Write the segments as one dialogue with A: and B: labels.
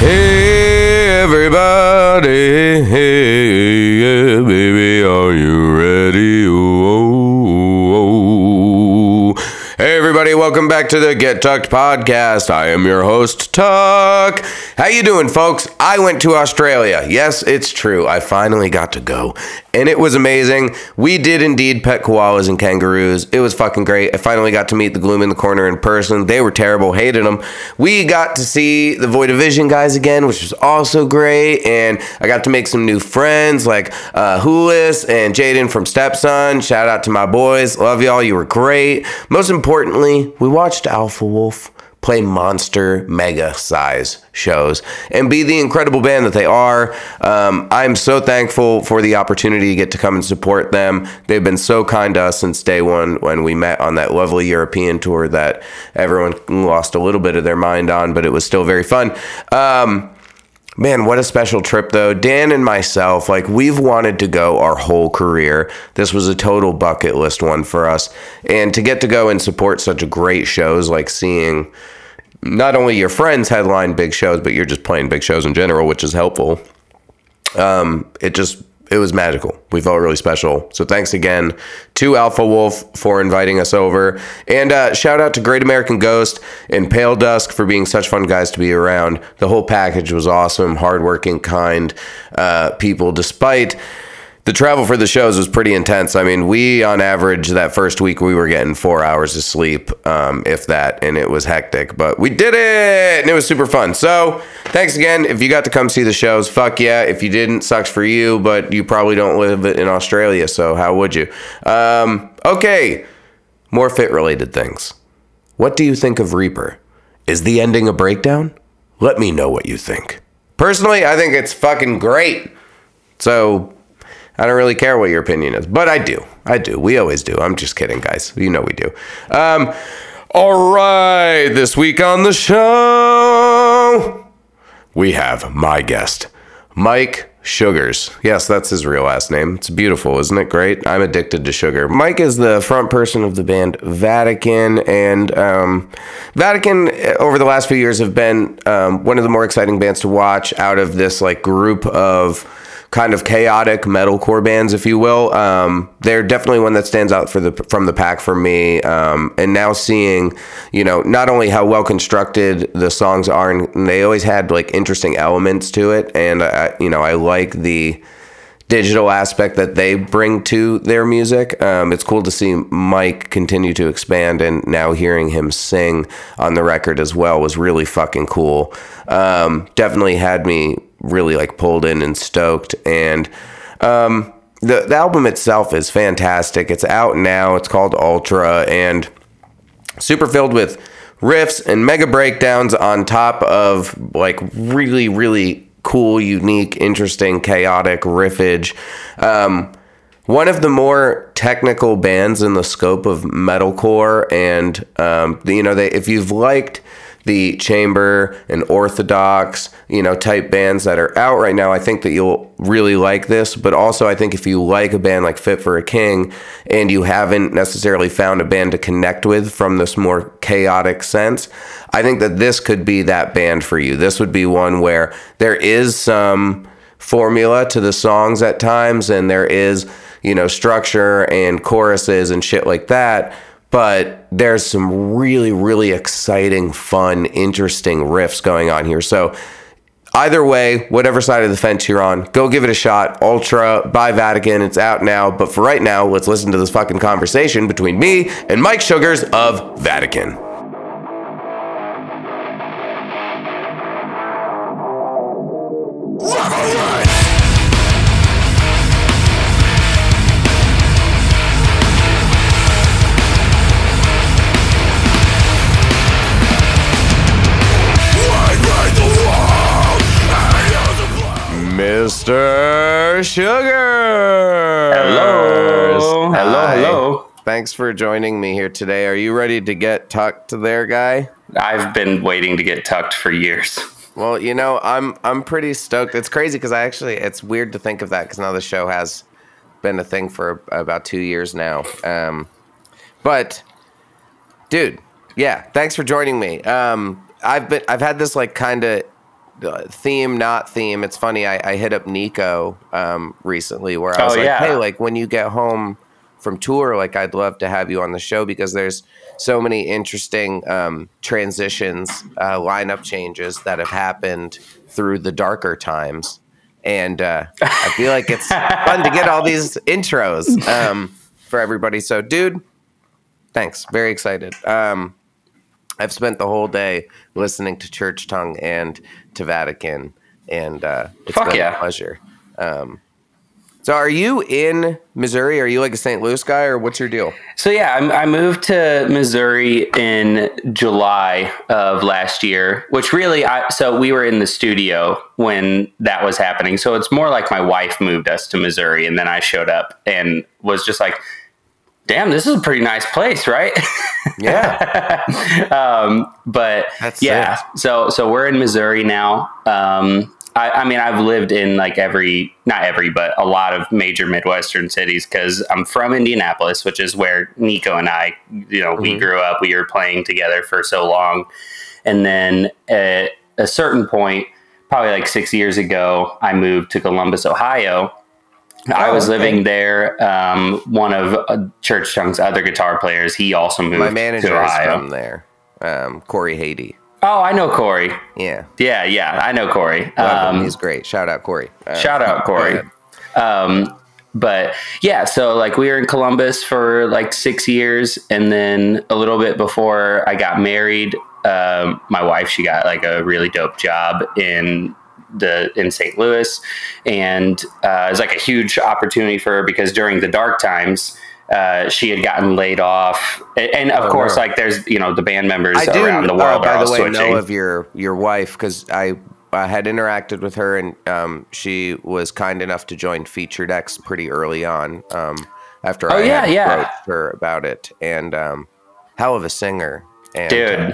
A: Hey everybody, hey yeah, baby, are you ready? Oh, oh, oh. Hey everybody, welcome back to the Get Tucked podcast. I am your host, Tuck. How you doing, folks? I went to Australia. Yes, it's true. I finally got to go, and it was amazing. We did indeed pet koalas and kangaroos. It was fucking great. I finally got to meet the Gloom in the Corner in person. They were terrible, hated them. We got to see the Void of Vision guys again, which was also great, and I got to make some new friends like uh, Hulis and Jaden from Stepson. Shout out to my boys. Love y'all. You were great. Most importantly, we watched Alpha Wolf play monster mega size shows and be the incredible band that they are. Um, I'm so thankful for the opportunity to get to come and support them. They've been so kind to us since day one when we met on that lovely European tour that everyone lost a little bit of their mind on, but it was still very fun. Um, Man, what a special trip though. Dan and myself, like we've wanted to go our whole career. This was a total bucket list one for us. And to get to go and support such a great shows like seeing not only your friends headline big shows, but you're just playing big shows in general, which is helpful. Um, it just it was magical. We felt really special. So thanks again to Alpha Wolf for inviting us over, and uh, shout out to Great American Ghost and Pale Dusk for being such fun guys to be around. The whole package was awesome, hardworking, kind uh, people, despite the travel for the shows was pretty intense. I mean, we on average that first week we were getting four hours of sleep, um, if that, and it was hectic. But we did it, and it was super fun. So thanks again. If you got to come see the shows, fuck yeah. If you didn't, sucks for you. But you probably don't live in Australia, so how would you? Um, okay, more fit related things. What do you think of Reaper? Is the ending a breakdown? Let me know what you think. Personally, I think it's fucking great. So I don't really care what your opinion is, but I do. I do. We always do. I'm just kidding, guys. You know we do. Um, all right. This week on the show, we have my guest, Mike Sugars. Yes, that's his real last name. It's beautiful, isn't it great? I'm addicted to sugar. Mike is the front person of the band Vatican, and um, Vatican over the last few years have been um, one of the more exciting bands to watch out of this like group of kind of chaotic metalcore bands, if you will. Um, they're definitely one that stands out for the from the pack for me. Um, and now seeing, you know, not only how well constructed the songs are, and they always had like interesting elements to it, and I, you know, I like the digital aspect that they bring to their music. Um, it's cool to see Mike continue to expand, and now hearing him sing on the record as well was really fucking cool. Um, definitely had me really like pulled in and stoked. And um, the the album itself is fantastic. It's out now. It's called Ultra and super filled with riffs and mega breakdowns on top of like really really cool, unique, interesting, chaotic riffage. Um, one of the more technical bands in the scope of metalcore, and um, you know, they, if you've liked the chamber and orthodox, you know, type bands that are out right now, I think that you'll really like this. But also, I think if you like a band like Fit for a King and you haven't necessarily found a band to connect with from this more chaotic sense, I think that this could be that band for you. This would be one where there is some formula to the songs at times and there is, you know, structure and choruses and shit like that but there's some really, really exciting, fun, interesting riffs going on here. So either way, whatever side of the fence you're on, go give it a shot. Ultra by Vatican. It's out now. But for right now, let's listen to this fucking conversation between me and Mike Sugars of Vatican. Mr. Sugar.
B: Hello. Hello, hello.
A: Thanks for joining me here today. Are you ready to get tucked there, guy?
B: I've been waiting to get tucked for years.
A: Well, you know, I'm I'm pretty stoked. It's crazy because I actually it's weird to think of that because now the show has been a thing for about two years now. Um, but, dude, yeah, thanks for joining me. Um, I've been I've had this like kind of theme, not theme. It's funny. I, I hit up Nico um, recently where I was
B: Oh,
A: like,
B: yeah.
A: hey, like when you get home from tour, like I'd love to have you on the show because there's so many interesting um, transitions, uh, lineup changes that have happened through the darker times. And uh, I feel like it's fun to get all these intros um, for everybody. So, dude, thanks. Very excited. Um, I've spent the whole day listening to Church Tongue and to Vatican, and uh, it's
B: Fuck
A: been
B: yeah.
A: a pleasure. Um, so, are you in Missouri? Are you like a St. Louis guy, or what's your deal?
B: So yeah, I, I moved to Missouri in July of last year, which really, I, so we were in the studio when that was happening. So it's more like my wife moved us to Missouri, and then I showed up and was just like, "Damn, this is a pretty nice place, right?"
A: Yeah,
B: um, but
A: That's
B: yeah,
A: sick.
B: so so we're in Missouri now. Um, I, I mean, I've lived in like every, not every, but a lot of major Midwestern cities because I'm from Indianapolis, which is where Nico and I, you know, we grew up. We were playing together for so long, and then at a certain point, probably like six years ago, I moved to Columbus, Ohio. I
A: Oh,
B: was
A: okay.
B: living there. Um, one of uh, Church Tongue's other guitar players, he also moved
A: my
B: to
A: manager is
B: Ohio.
A: from there, um, Corey Haiti.
B: Oh, I know Corey.
A: Yeah,
B: Yeah, yeah, I know Corey. Um,
A: he's great. Shout out Corey. Uh,
B: shout out Corey. Um, but yeah, so like we were in Columbus for like six years, and then a little bit before I got married, um, my wife she got like a really dope job in the in St. Louis, and uh, it was like a huge opportunity for her because during the dark times. Uh, she had gotten laid off, and, of
A: Oh,
B: course,
A: no.
B: like there's you know the band members
A: I do,
B: around the
A: uh,
B: world are
A: by the way,
B: switching.
A: know of your your wife because I uh, had interacted with her and um, she was kind enough to join Featured X pretty early on. Um, after
B: Oh,
A: I
B: yeah,
A: had
B: yeah.
A: approached her about it, and um, hell of a singer, and,
B: dude
A: uh,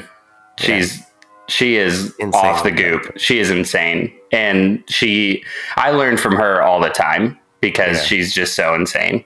B: she's she is
A: Insane.
B: off the goop. She is insane. And she i learn from her all the time because
A: Yeah.
B: she's just so insane.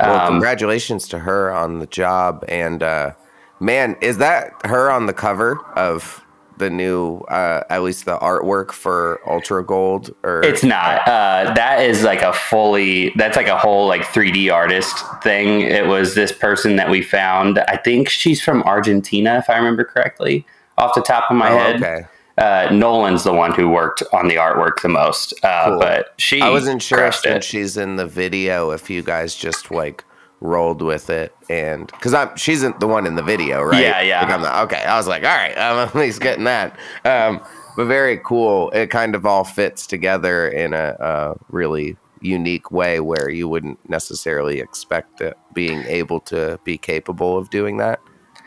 A: Well,
B: um,
A: congratulations to her on the job, and uh, man, is that her on the cover of the new, uh, at least the artwork for Ultra Gold? Or?
B: It's not. Uh, that is like a fully that's like a whole like 3d artist thing. It was this person that we found. I think she's from argentina if i remember correctly off the top of my
A: Oh,
B: head
A: okay.
B: uh, nolan's the one who worked on the artwork the most uh,
A: Cool.
B: but she
A: I wasn't sure if since
B: it.
A: she's in the video if you guys just like rolled with it and because I'm she's the one in the video, right?
B: Yeah, yeah.
A: Like, the, okay, I was like, all right, I'm at least getting that. Um, but very cool. It kind of all fits together in a, a really unique way where you wouldn't necessarily expect it being able to be capable of doing that.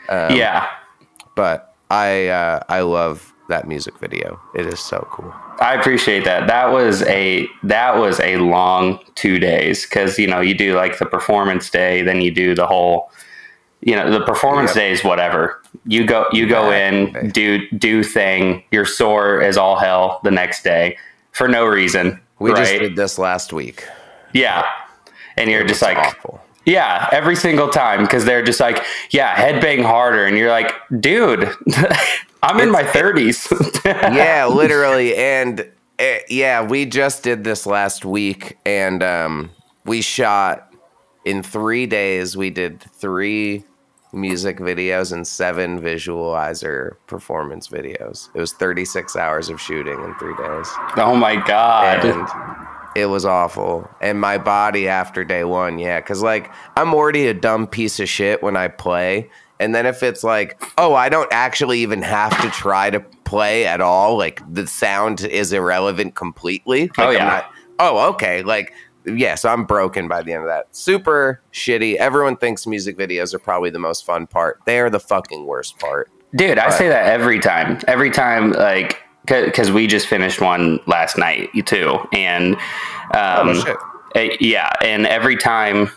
A: Um,
B: yeah
A: but I uh, I love that music video. It is so cool.
B: I appreciate that. That was a that was a long two days because you know you do like the performance day, then you do the whole, you know, the performance
A: Yep.
B: day is whatever. You go you go
A: Exactly.
B: in do do thing. You're sore as all hell the next day for no reason.
A: We just did this last week.
B: yeah, and you're
A: It
B: just like
A: awful.
B: Yeah, every single time because they're just like, yeah, headbang harder, and you're like, dude, I'm in my 30s.
A: yeah, literally. And uh, yeah, we just did this last week, and um, we shot in three days. We did three music videos and seven visualizer performance videos. It was 36 hours of shooting in three days.
B: Oh my god.
A: And it was awful. And my body after day one, yeah, because like I'm already a dumb piece of shit when I play. And then if it's like, oh, I don't actually even have to try to play at all, like the sound is irrelevant completely. Oh, like,
B: Oh, yeah.
A: not- oh, okay. Like, yeah, so I'm broken by the end of that. Super shitty. Everyone thinks music videos are probably the most fun part. They are the fucking worst part.
B: Dude, I say that every time. Every time, like, because we just finished one last night too, and um,
A: Oh, shit.
B: uh, yeah, and every time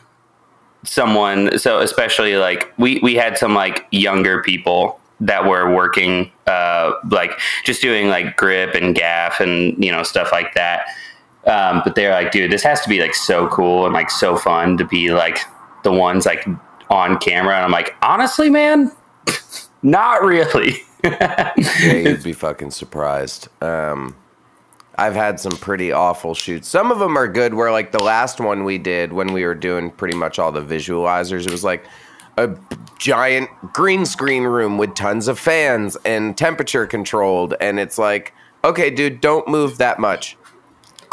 B: someone, so especially like we we had some like younger people that were working, uh, like just doing like grip and gaff and you know stuff like that. Um, but they're like, dude, this has to be like so cool and like so fun to be like the ones like on camera. And I'm like, honestly, man, not really.
A: Yeah, you'd be fucking surprised. Um, I've had some pretty awful shoots. Some of them are good. Where like the last one we did when we were doing pretty much all the visualizers, it was like a giant green screen room with tons of fans and temperature controlled, and it's like, okay, dude, don't move that much.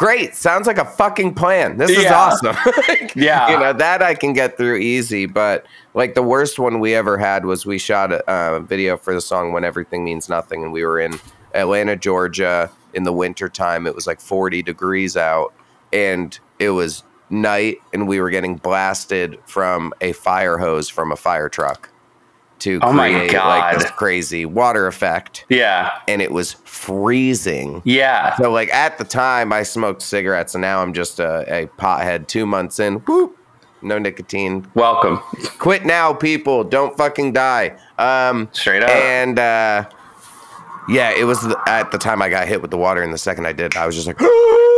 A: Great, sounds like a fucking plan. This is
B: Yeah.
A: awesome. Like,
B: Yeah.
A: you know that I can get through easy. But like the worst one we ever had was we shot a uh, video for the song "When Everything Means Nothing," and we were in Atlanta, Georgia, in the winter time. It was like 40 degrees out, and it was night, and we were getting blasted from a fire hose from a fire truck to
B: Oh my
A: create like this
B: God.
A: crazy water effect,
B: yeah.
A: and it was freezing.
B: Yeah.
A: So like at the time I smoked cigarettes and now I'm just a, a pothead two months in. Whoop. No nicotine.
B: Welcome.
A: Quit now, people. Don't fucking die. Um
B: Straight up.
A: and uh yeah, it was the, at the time I got hit with the water and the second I did, I was just like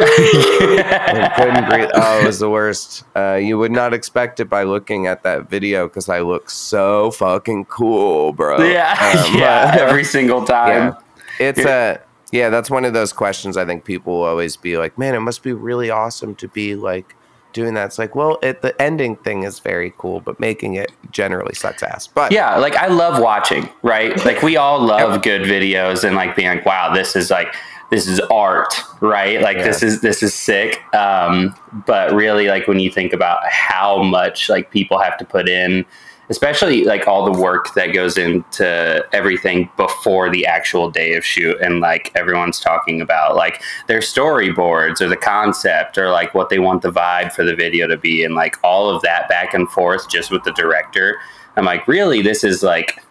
A: I couldn't breathe. Oh, it was the worst. Uh, you would not expect it by looking at that video because I look so fucking cool, bro.
B: yeah.
A: Um,
B: yeah.
A: uh,
B: Every single time.
A: yeah. It's a yeah, that's one of those questions I think people will always be like, "Man, it must be really awesome to be like doing that." It's like, well, it, the ending thing is very cool, but making it generally sucks ass. But
B: Yeah, like I love watching, right? Like we all love good videos and like being like, wow, this is like this is art, right? Like this is this is sick. Um, but really like when you think about how much like people have to put in, especially like all the work that goes into everything before the actual day of shoot and like everyone's talking about like their storyboards or the concept or like what they want the vibe for the video to be and like all of that back and forth just with the director i'm like really this is like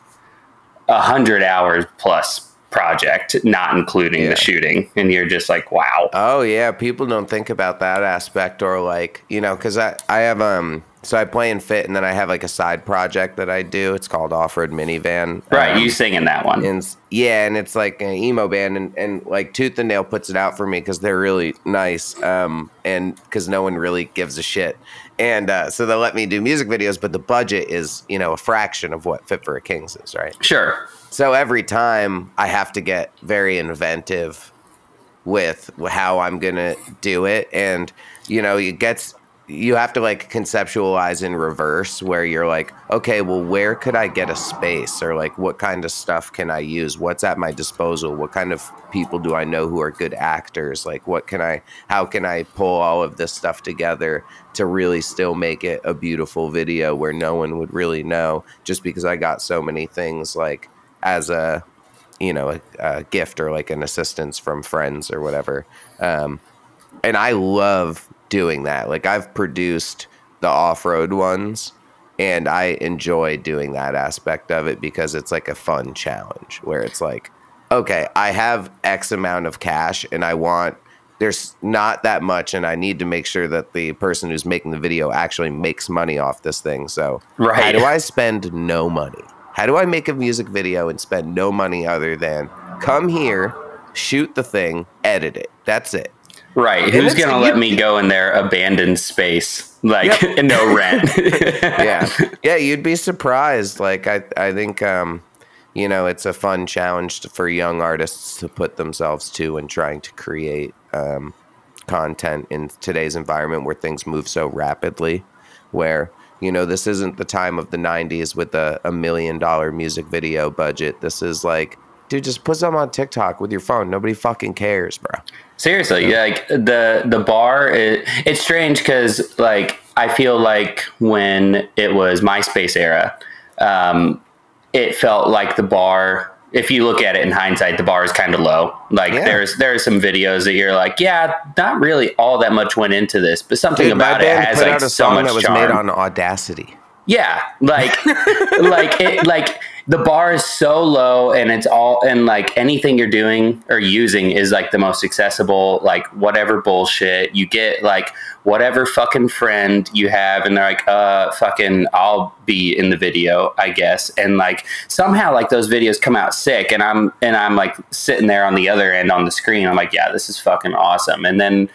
B: a hundred hours plus project not including
A: Yeah.
B: the shooting and you're just like wow
A: Oh yeah, people don't think about that aspect or like, you know, cuz I I have um so I play in fit and then I have like a side project that I do. It's called Off-Road Minivan.
B: right
A: Um,
B: you sing in that one
A: and yeah, and it's like an emo band, and, and like Tooth and Nail puts it out for me because they're really nice, um, and because no one really gives a shit, and uh, so they let me do music videos, but the budget is you know a fraction of what Fit for a King's is, right?
B: sure
A: So every time I have to get very inventive with how I'm gonna do it, and you know, it gets you have to like conceptualize in reverse where you're like, okay, well, where could I get a space, or like, what kind of stuff can I use? What's at my disposal? What kind of people do I know who are good actors? Like, what can I? How can I pull all of this stuff together to really still make it a beautiful video where no one would really know, just because I got so many things like as a you know a, a gift or like an assistance from friends or whatever. Um and i love doing that. Like i've produced the off-road ones and i enjoy doing that aspect of it because it's like a fun challenge where it's like okay i have x amount of cash and i want there's not that much and i need to make sure that the person who's making the video actually makes money off this thing. So how
B: Right.
A: do i spend no money how do I make a music video and spend no money other than come here, shoot the thing, edit it? That's it.
B: right
A: And
B: who's gonna
A: you-
B: let me go in their abandoned space like
A: Yep.
B: no rent
A: Yeah. yeah, you'd be surprised. Like I I think um you know, it's a fun challenge to, for young artists to put themselves to when trying to create um, content in today's environment where things move so rapidly, where You know, this isn't the time of the 90s with a, a million dollar music video budget. This is like, dude, just put something on TikTok with your phone. Nobody fucking cares, bro.
B: Seriously, yeah. like the the bar, it, it's strange because like I feel like when it was MySpace era, um, it felt like the bar. If you look at it in hindsight, the bar is kind of low. Like
A: Yeah.
B: there's there's some videos that you're like, yeah, not really all that much went into this, but something
A: Dude,
B: about it has like so
A: song
B: much
A: that was
B: charm.
A: made on Audacity.
B: Yeah, like like it like the bar is so low and it's all and like anything you're doing or using is like the most accessible like whatever bullshit. You get like whatever fucking friend you have and they're like uh fucking I'll be in the video I guess. And like somehow like those videos come out sick and I'm and I'm like sitting there on the other end on the screen. I'm like yeah this is fucking awesome. And then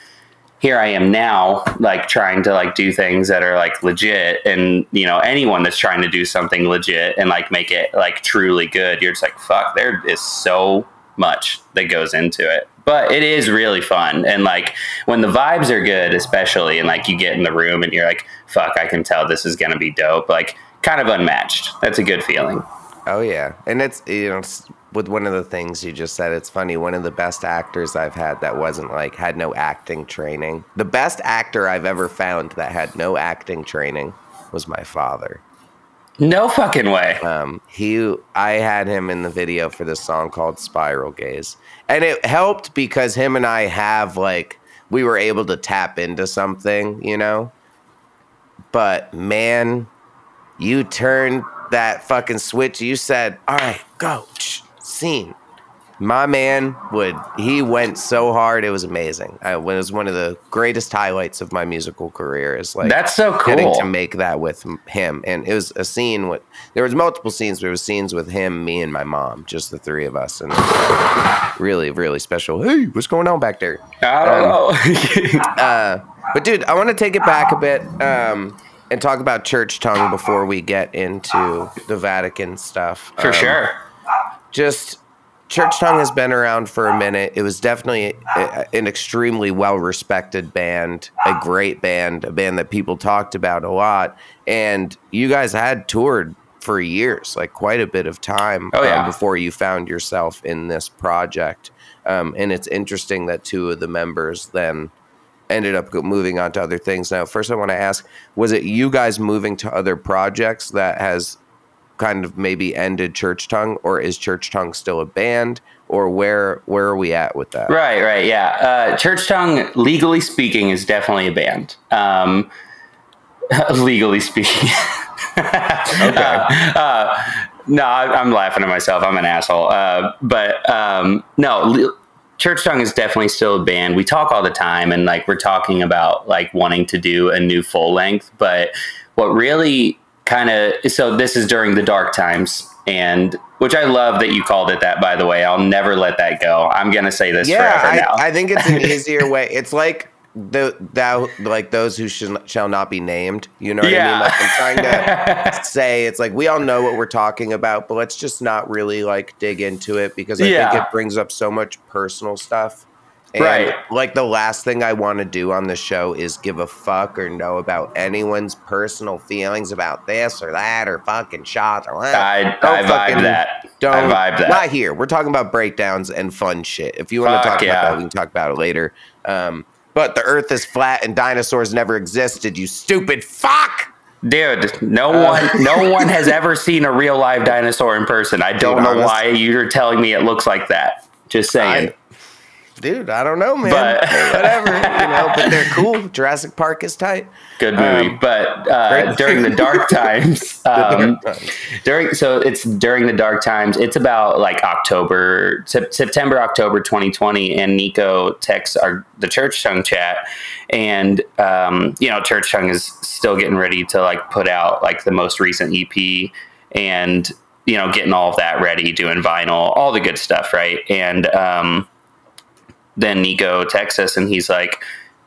B: here I am now, like trying to like do things that are like legit, and you know anyone that's trying to do something legit and like make it like truly good, you're just like fuck. There is so much that goes into it, but it is really fun, and like when the vibes are good, especially, and like you get in the room and you're like fuck, I can tell this is gonna be dope. Like kind of unmatched. That's a good feeling.
A: Oh yeah, and it's you know it's, with one of the things you just said. It's funny. One of the best actors I've had that wasn't like had no acting training. The best actor I've ever found that had no acting training was my father.
B: No fucking way.
A: Um, he, I had him in the video for this song called Spiral Gaze, and it helped because him and I have like we were able to tap into something, you know. But man, you turned that fucking switch. You said, "All right, go scene." My man would he went so hard. It was amazing. I, it was one of the greatest highlights of my musical career. Is like
B: That's so
A: getting
B: cool.
A: to make that with him and it was a scene with there was multiple scenes there was scenes with him me and my mom just the three of us and it was like really really special hey what's going on back there
B: I don't know.
A: uh, but dude i want to take it back a bit um, and talk about church tongue before we get into the vatican stuff
B: For
A: Um,
B: sure.
A: Just Church Tongue has been around for a minute. It was definitely a, an extremely well respected band, a great band, a band that people talked about a lot. And you guys had toured for years, like quite a bit of time
B: Oh, yeah.
A: um, before you found yourself in this project. Um, and it's interesting that two of the members then ended up moving on to other things. Now, first, I want to ask was it you guys moving to other projects that has kind of maybe ended Church Tongue, or is Church Tongue still a band, or where where are we at with that?
B: Right, right, yeah. Uh, Church Tongue, legally speaking, is definitely a band. Um, legally speaking.
A: Okay.
B: Uh, no, I, I'm laughing at myself. I'm an asshole. Uh, but um, no, le- Church Tongue is definitely still a band. We talk all the time, and like we're talking about like wanting to do a new full length. But what really kind of so this is during the dark times, and which I love that you called it that. By the way, I'll never let that go. I'm gonna say this
A: Yeah,
B: forever now.
A: I, I think it's an easier way. It's like the thou like those who shall, shall not be named. You know what I
B: Yeah.
A: mean? Like I'm trying to say it's like we all know what we're talking about, but let's just not really like dig into it because I
B: Yeah.
A: think it brings up so much personal stuff. And
B: Right.
A: like the last thing I want to do on the show is give a fuck or know about anyone's personal feelings about this or that or fucking shots or that.
B: I,
A: Don't
B: I
A: fucking-
B: vibe that.
A: Don't
B: I vibe that.
A: Not here. We're talking about breakdowns and fun shit. If you want to talk
B: yeah.
A: about that, we can talk about it later. Um, but the Earth is flat and dinosaurs never existed. You stupid fuck.
B: Dude, no
A: Uh,
B: one, no one has ever seen a real live dinosaur in person. I don't
A: Dude,
B: know
A: honest-
B: why you're telling me it looks like that. Just saying.
A: I- Dude, I don't know, man.
B: But-
A: Whatever, you know. But they're cool. Jurassic Park is tight.
B: Good movie,
A: um,
B: but uh, during the dark times, um, during so it's during the dark times. It's about like October, Sep- September, October 2020, and Nico texts our the Church Tongue chat, and um, you know Church Tongue is still getting ready to like put out like the most recent EP, and you know getting all of that ready, doing vinyl, all the good stuff, right? And um, then Nico texts us, and he's like,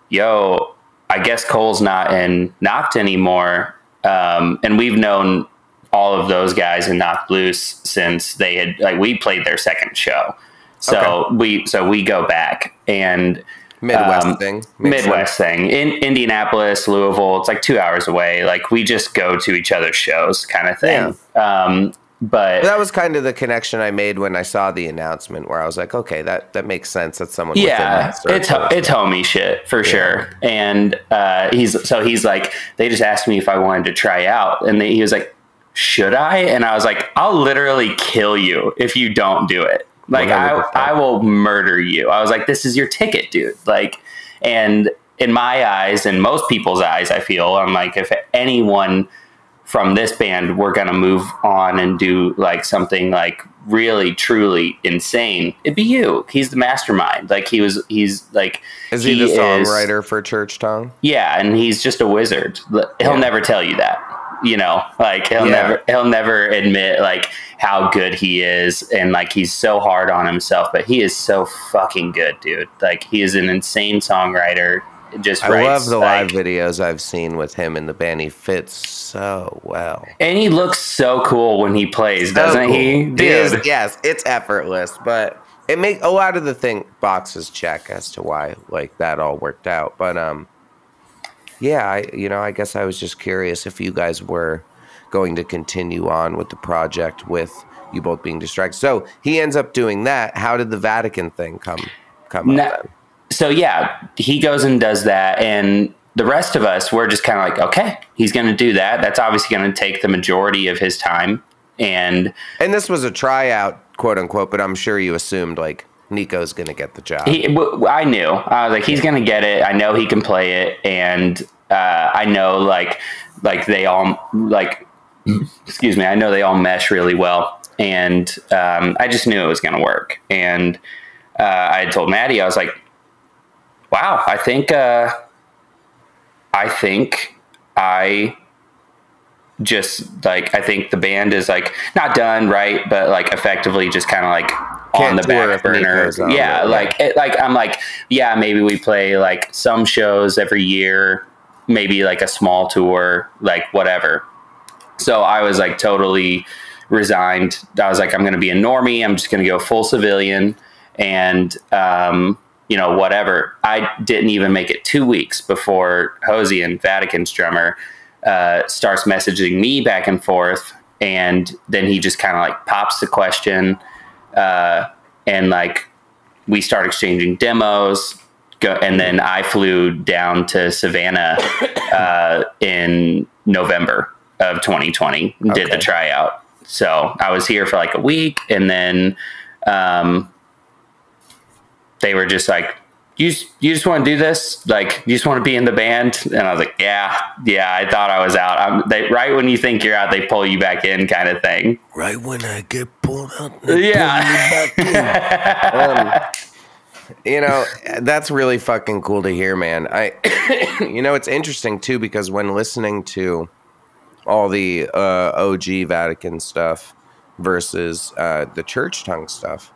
B: "Yo." I guess Cole's not in Knocked anymore. Um, and we've known all of those guys in Knocked Loose since they had like we played their second show. So we so we go back and
A: Midwest
B: Um,
A: thing. Makes
B: Midwest thing in Indianapolis, Louisville. It's like two hours away. Like we just go to each other's shows, kind of thing. Um, but
A: That was kind of the connection I made when I saw the announcement, where I was like, okay, that that makes sense. That someone.
B: yeah,
A: that circle.
B: it's it's homie shit for sure. And uh, he's so he's like, they just asked me if I wanted to try out, and they, he was like, should I? And I was like, I'll literally kill you if you don't do it. Like I
A: 100%.
B: I will murder you. I was like, this is your ticket, dude. Like, and in my eyes and most people's eyes, I feel I'm like, if anyone from this band we're going to move on and do like something like really truly insane. It'd be you. He's the mastermind. Like he was he's like
A: Is he, the
B: is-
A: songwriter for Church Tongue?
B: yeah and he's just a wizard. He'll
A: Yeah.
B: never tell you that you know? Like he'll
A: Yeah.
B: never he'll never admit like how good he is and like he's so hard on himself but he is so fucking good dude. Like he is an insane songwriter just
A: I
B: writes,
A: love the
B: like-
A: live videos I've seen with him in the band. He fits so well.
B: and he looks so cool when he plays
A: So
B: doesn't
A: cool.
B: he
A: is-
B: dude
A: yes, it's effortless, but it make a lot of the thing boxes check as to why like that all worked out. But um, yeah, I you know I guess I was just curious if you guys were going to continue on with the project with you both being distracted. So he ends up doing that. How did the Vatican thing come come up then?
B: So yeah, he goes and does that, and the rest of us we're just kind of like, okay, he's going to do that. That's obviously going to take the majority of his time, and
A: And this was a tryout, quote unquote. But I'm sure you assumed like Nico's going to get the job.
B: he, I knew I was like, he's going to get it. I know he can play it, and uh, I know like like they all like, excuse me, I know they all mesh really well, and um, I just knew it was going to work. And uh, I told Maddie, I was like, wow, I think. Uh, I think I just like I think the band is like not done right, but like effectively just kind of like on the back burner. Yeah,
A: yeah.
B: like it, like I'm like yeah, maybe we play like some shows every year, maybe like a small tour, like whatever. So I was like totally resigned. I was like, I'm going to be a normie. I'm just going to go full civilian, and um, you know, whatever. I didn't even make it two weeks before Hosey and Vatican's drummer, uh, starts messaging me back and forth, and then he just kind of like pops the question, uh, and like we start exchanging demos. Go, and then I flew down to Savannah uh, in November of 2020. Did the tryout. So I was here for like a week, and then um, they were just like, "You just, you just want to do this? Like, you just want to be in the band?" And I was like, "Yeah, yeah." I thought I was out. I'm, they, right when you think you're out, they pull you back in, kind of thing.
A: right when I get pulled out.
B: Yeah.
A: you know that's really fucking cool to hear man i you know it's interesting too because when listening to all the uh, og vatican stuff versus uh, the church tongue stuff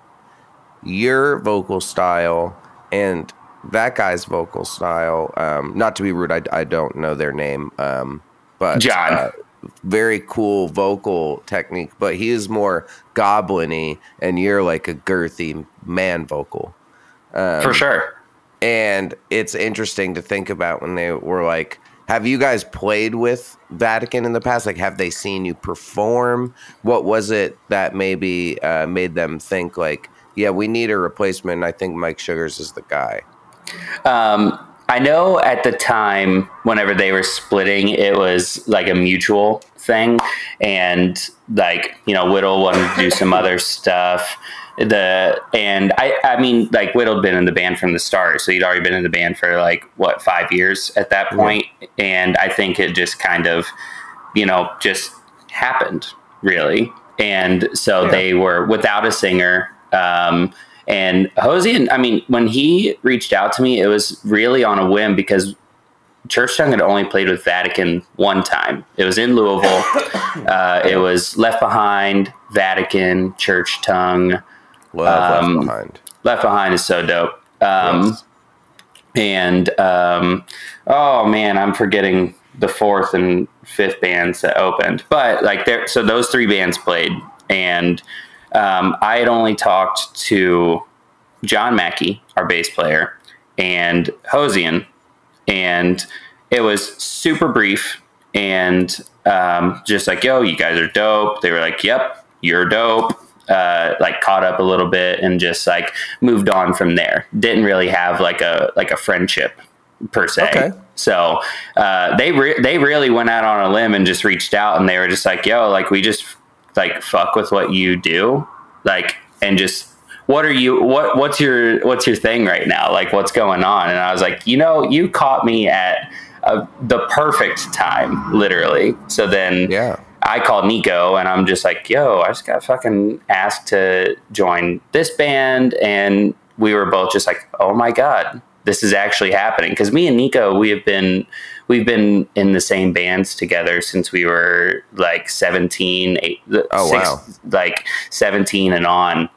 A: your vocal style and that guy's vocal style um, not to be rude i, I don't know their name um, but
B: John.
A: uh, very cool vocal technique but he is more goblin-y and you're like a girthy man vocal
B: for sure.
A: and it's interesting to think about when they were like, have you guys played with Vatican in the past? Like, have they seen you perform? What was it that maybe uh, made them think, like, yeah, we need a replacement? And I think Mike Sugars is the guy.
B: Um, I know at the time, whenever they were splitting, it was like a mutual thing, and like you know, Whittle wanted to do some other stuff. The and I, I mean, like Whittle'd been in the band from the start, so he'd already been in the band for like what five years at that point, and I think it just kind of, you know, just happened really, and so
A: Yeah.
B: they were without a singer. Um, and Hosian, I mean, when he reached out to me, it was really on a whim because Church Tongue had only played with Vatican one time. It was in Louisville. Uh, it was Left Behind, Vatican, Church Tongue.
A: Love
B: Um,
A: Left Behind.
B: Left Behind is so dope. Um,
A: Yes.
B: And um, oh man, I'm forgetting the fourth and fifth bands that opened. But like there, so those three bands played, and um, I had only talked to John Mackey, our bass player, and Hosian, and it was super brief and um, just like, yo, you guys are dope. They were like, yep, you're dope. Uh, like caught up a little bit and just like moved on from there. Didn't really have like a like a friendship per se.
A: Okay.
B: So uh, they re- they really went out on a limb and just reached out and they were just like, yo, like we just like fuck with what you do, like and just what are you what what's your what's your thing right now? Like what's going on? And I was like, you know, you caught me at uh, the perfect time, literally. So then
A: Yeah.
B: I called Nico and I'm just like, yo, I just got fucking asked to join this band. And we were both just like, oh my God, this is actually happening. Cause me and Nico, we have been, we've been in the same bands together since we were like 17, eight,
A: Oh, wow.
B: like 17 and on.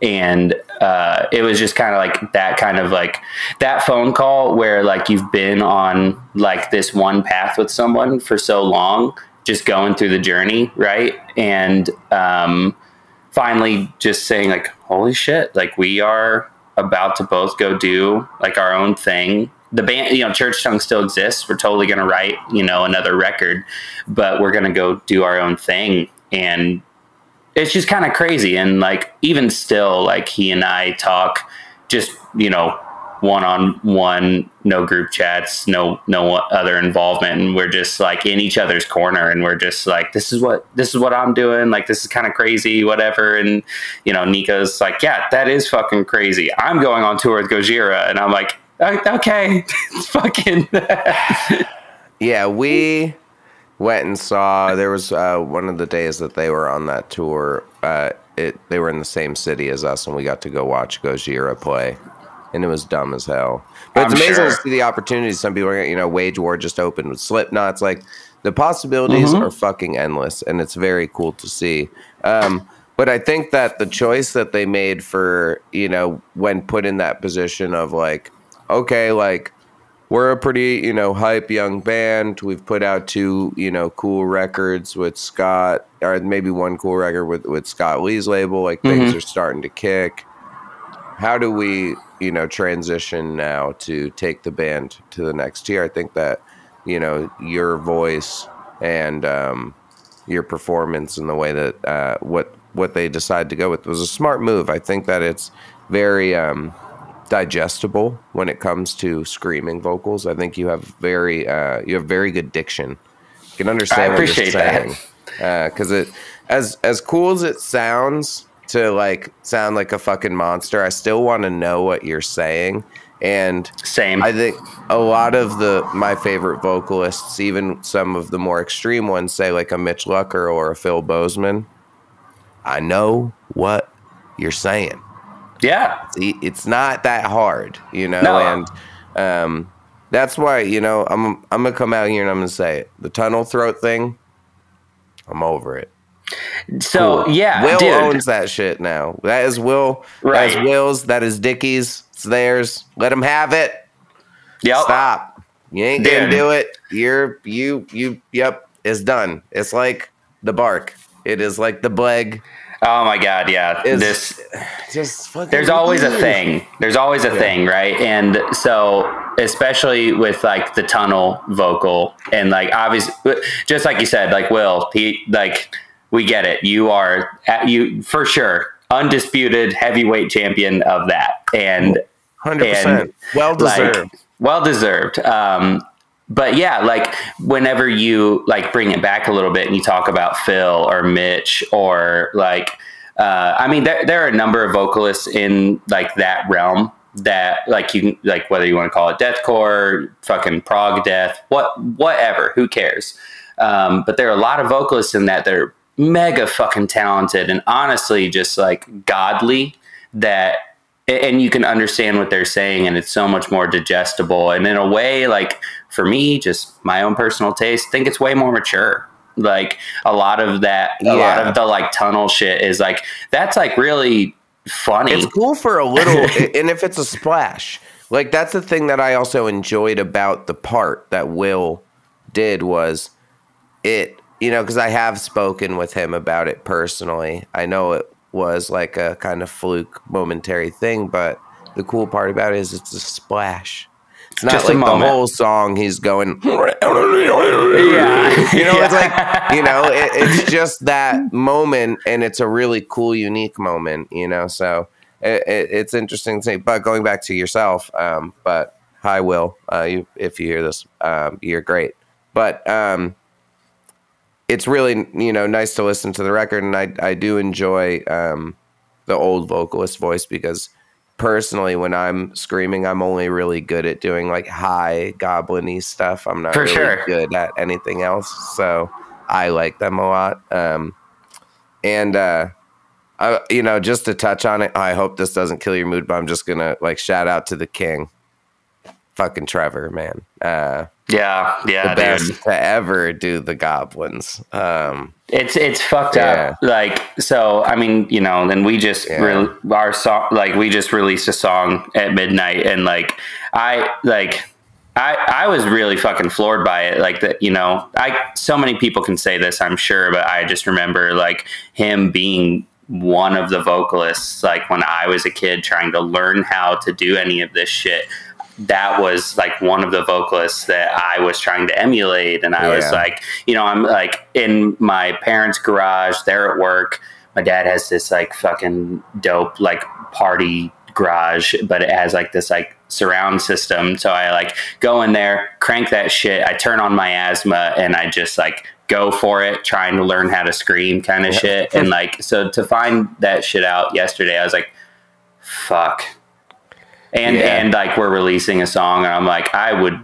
B: And uh, it was just kind of like that kind of like that phone call where like you've been on like this one path with someone for so long just going through the journey right and um, finally just saying like holy shit like we are about to both go do like our own thing the band you know church tongue still exists. We're totally going to write you know another record but we're going to go do our own thing. And it's just kind of crazy. And like even still like he and i talk just you know one on one no group chats no no other involvement. And we're just like in each other's corner. And we're just like this is what this is what i'm doing. Like this is kind of crazy whatever. And you know nico's like yeah that is fucking crazy. I'm going on tour with gojira. And i'm like okay it's fucking
A: Yeah, we went and saw. There was uh, one of the days that they were on that tour. Uh, it they were in the same city as us, and we got to go watch Gojira play, and it was dumb as hell. But it's
B: I'm
A: amazing
B: sure.
A: to see the opportunities. Some people, are, you know, Wage War just opened with Slipknot. It's like the possibilities are fucking endless, and it's very cool to see. Um, but I think that the choice that they made for you know when put in that position of like, okay, like we're a pretty you know hype young band. We've put out two you know cool records with scott or maybe one cool record with with scott lee's label. Like things are starting to kick. How do we you know transition now to take the band to the next tier? I think that you know your voice and um your performance and the way that uh what what they decide to go with was a smart move. I think that it's very um digestible when it comes to screaming vocals. I think you have very uh, you have very good diction. You can understand
B: I
A: what you're
B: appreciate that.
A: because it as as cool as it sounds to like sound like a fucking monster. I still want to know what you're saying, and
B: same
A: I think a lot of the my favorite vocalists, even some of the more extreme ones, say like a Mitch Lucker or a Phil Bozeman. I know what you're saying
B: yeah
A: it's not that hard, you know,
B: No.
A: and um, that's why you know I'm I'm gonna come out here and I'm gonna say it. The tunnel throat thing, I'm over it.
B: so yeah
A: Will
B: dude
A: owns that shit now. That is Will. Right. That is Will's. That is Dickie's. It's theirs. Let them have it.
B: yep.
A: Stop. You ain't gonna do it. You're you you. Yep. It's done. It's like the bark. It is like the bleg.
B: Oh my god yeah.
A: Is
B: this
A: just
B: there's always a thing. There's always a thing right? And so especially with like the tunnel vocal and like obviously just like you said like will he like we get it. You are at you for sure undisputed heavyweight champion of that. And
A: Hundred
B: and,
A: percent. Well deserved.
B: like, well deserved. Um, but yeah, like whenever you like bring it back a little bit and you talk about Phil or Mitch or like, uh, I mean, there, there are a number of vocalists in like that realm that like you like whether you want to call it deathcore, fucking prog death, what whatever, who cares? Um, but there are a lot of vocalists in that are mega fucking talented and honestly just like godly that and you can understand what they're saying and it's so much more digestible and in a way like for me just my own personal taste think it's way more mature like a lot of that a lot of the like tunnel shit is like that's like really funny
A: It's cool for a little, and if it's a splash, like that's the thing that I also enjoyed about the part that Will did was it, you know, because I have spoken with him about it personally. I know it was like a kind of fluke, momentary thing, but the cool part about it is it's a splash. It's not
B: Just
A: like the whole song. He's going.
B: Yeah.
A: You know, it's like you know, it, it's just that moment, and it's a really cool, unique moment. You know, so it, it, it's interesting to say. But going back to yourself, um, but hi, Will, uh, you, if you hear this, um, you're great. But um, it's really you know nice to listen to the record, and I I do enjoy um, the old vocalist voice because personally when I'm screaming, I'm only really good at doing like high goblin-y stuff. I'm not
B: For
A: really
B: sure.
A: good at anything else. So I like them a lot. Um, and uh, I, you know, just to touch on it, I hope this doesn't kill your mood, but I'm just gonna like shout out to the king, fucking Trevor, man. Uh,
B: Yeah, yeah,
A: the best to ever do the goblins. Um,
B: It's it's fucked
A: Yeah.
B: up. Like so, I mean, you know, then we just
A: Yeah.
B: re- our song, like we just released a song at midnight, and like I like. I, I was really fucking floored by it. Like that, you know, I so many people can say this, I'm sure, but I just remember like him being one of the vocalists. Like when I was a kid trying to learn how to do any of this shit, that was like one of the vocalists that I was trying to emulate. And I was like, you know, I'm like in my parents' garage, they're at work. My dad has this like fucking dope like party garage, but it has like this like surround system. So I like go in there, crank that shit. I turn on my asthma and I just like go for it, trying to learn how to scream kind of shit. And like, so to find that shit out yesterday, I was like, fuck. And,
A: Yeah.
B: and like we're releasing a song and I'm like, I would,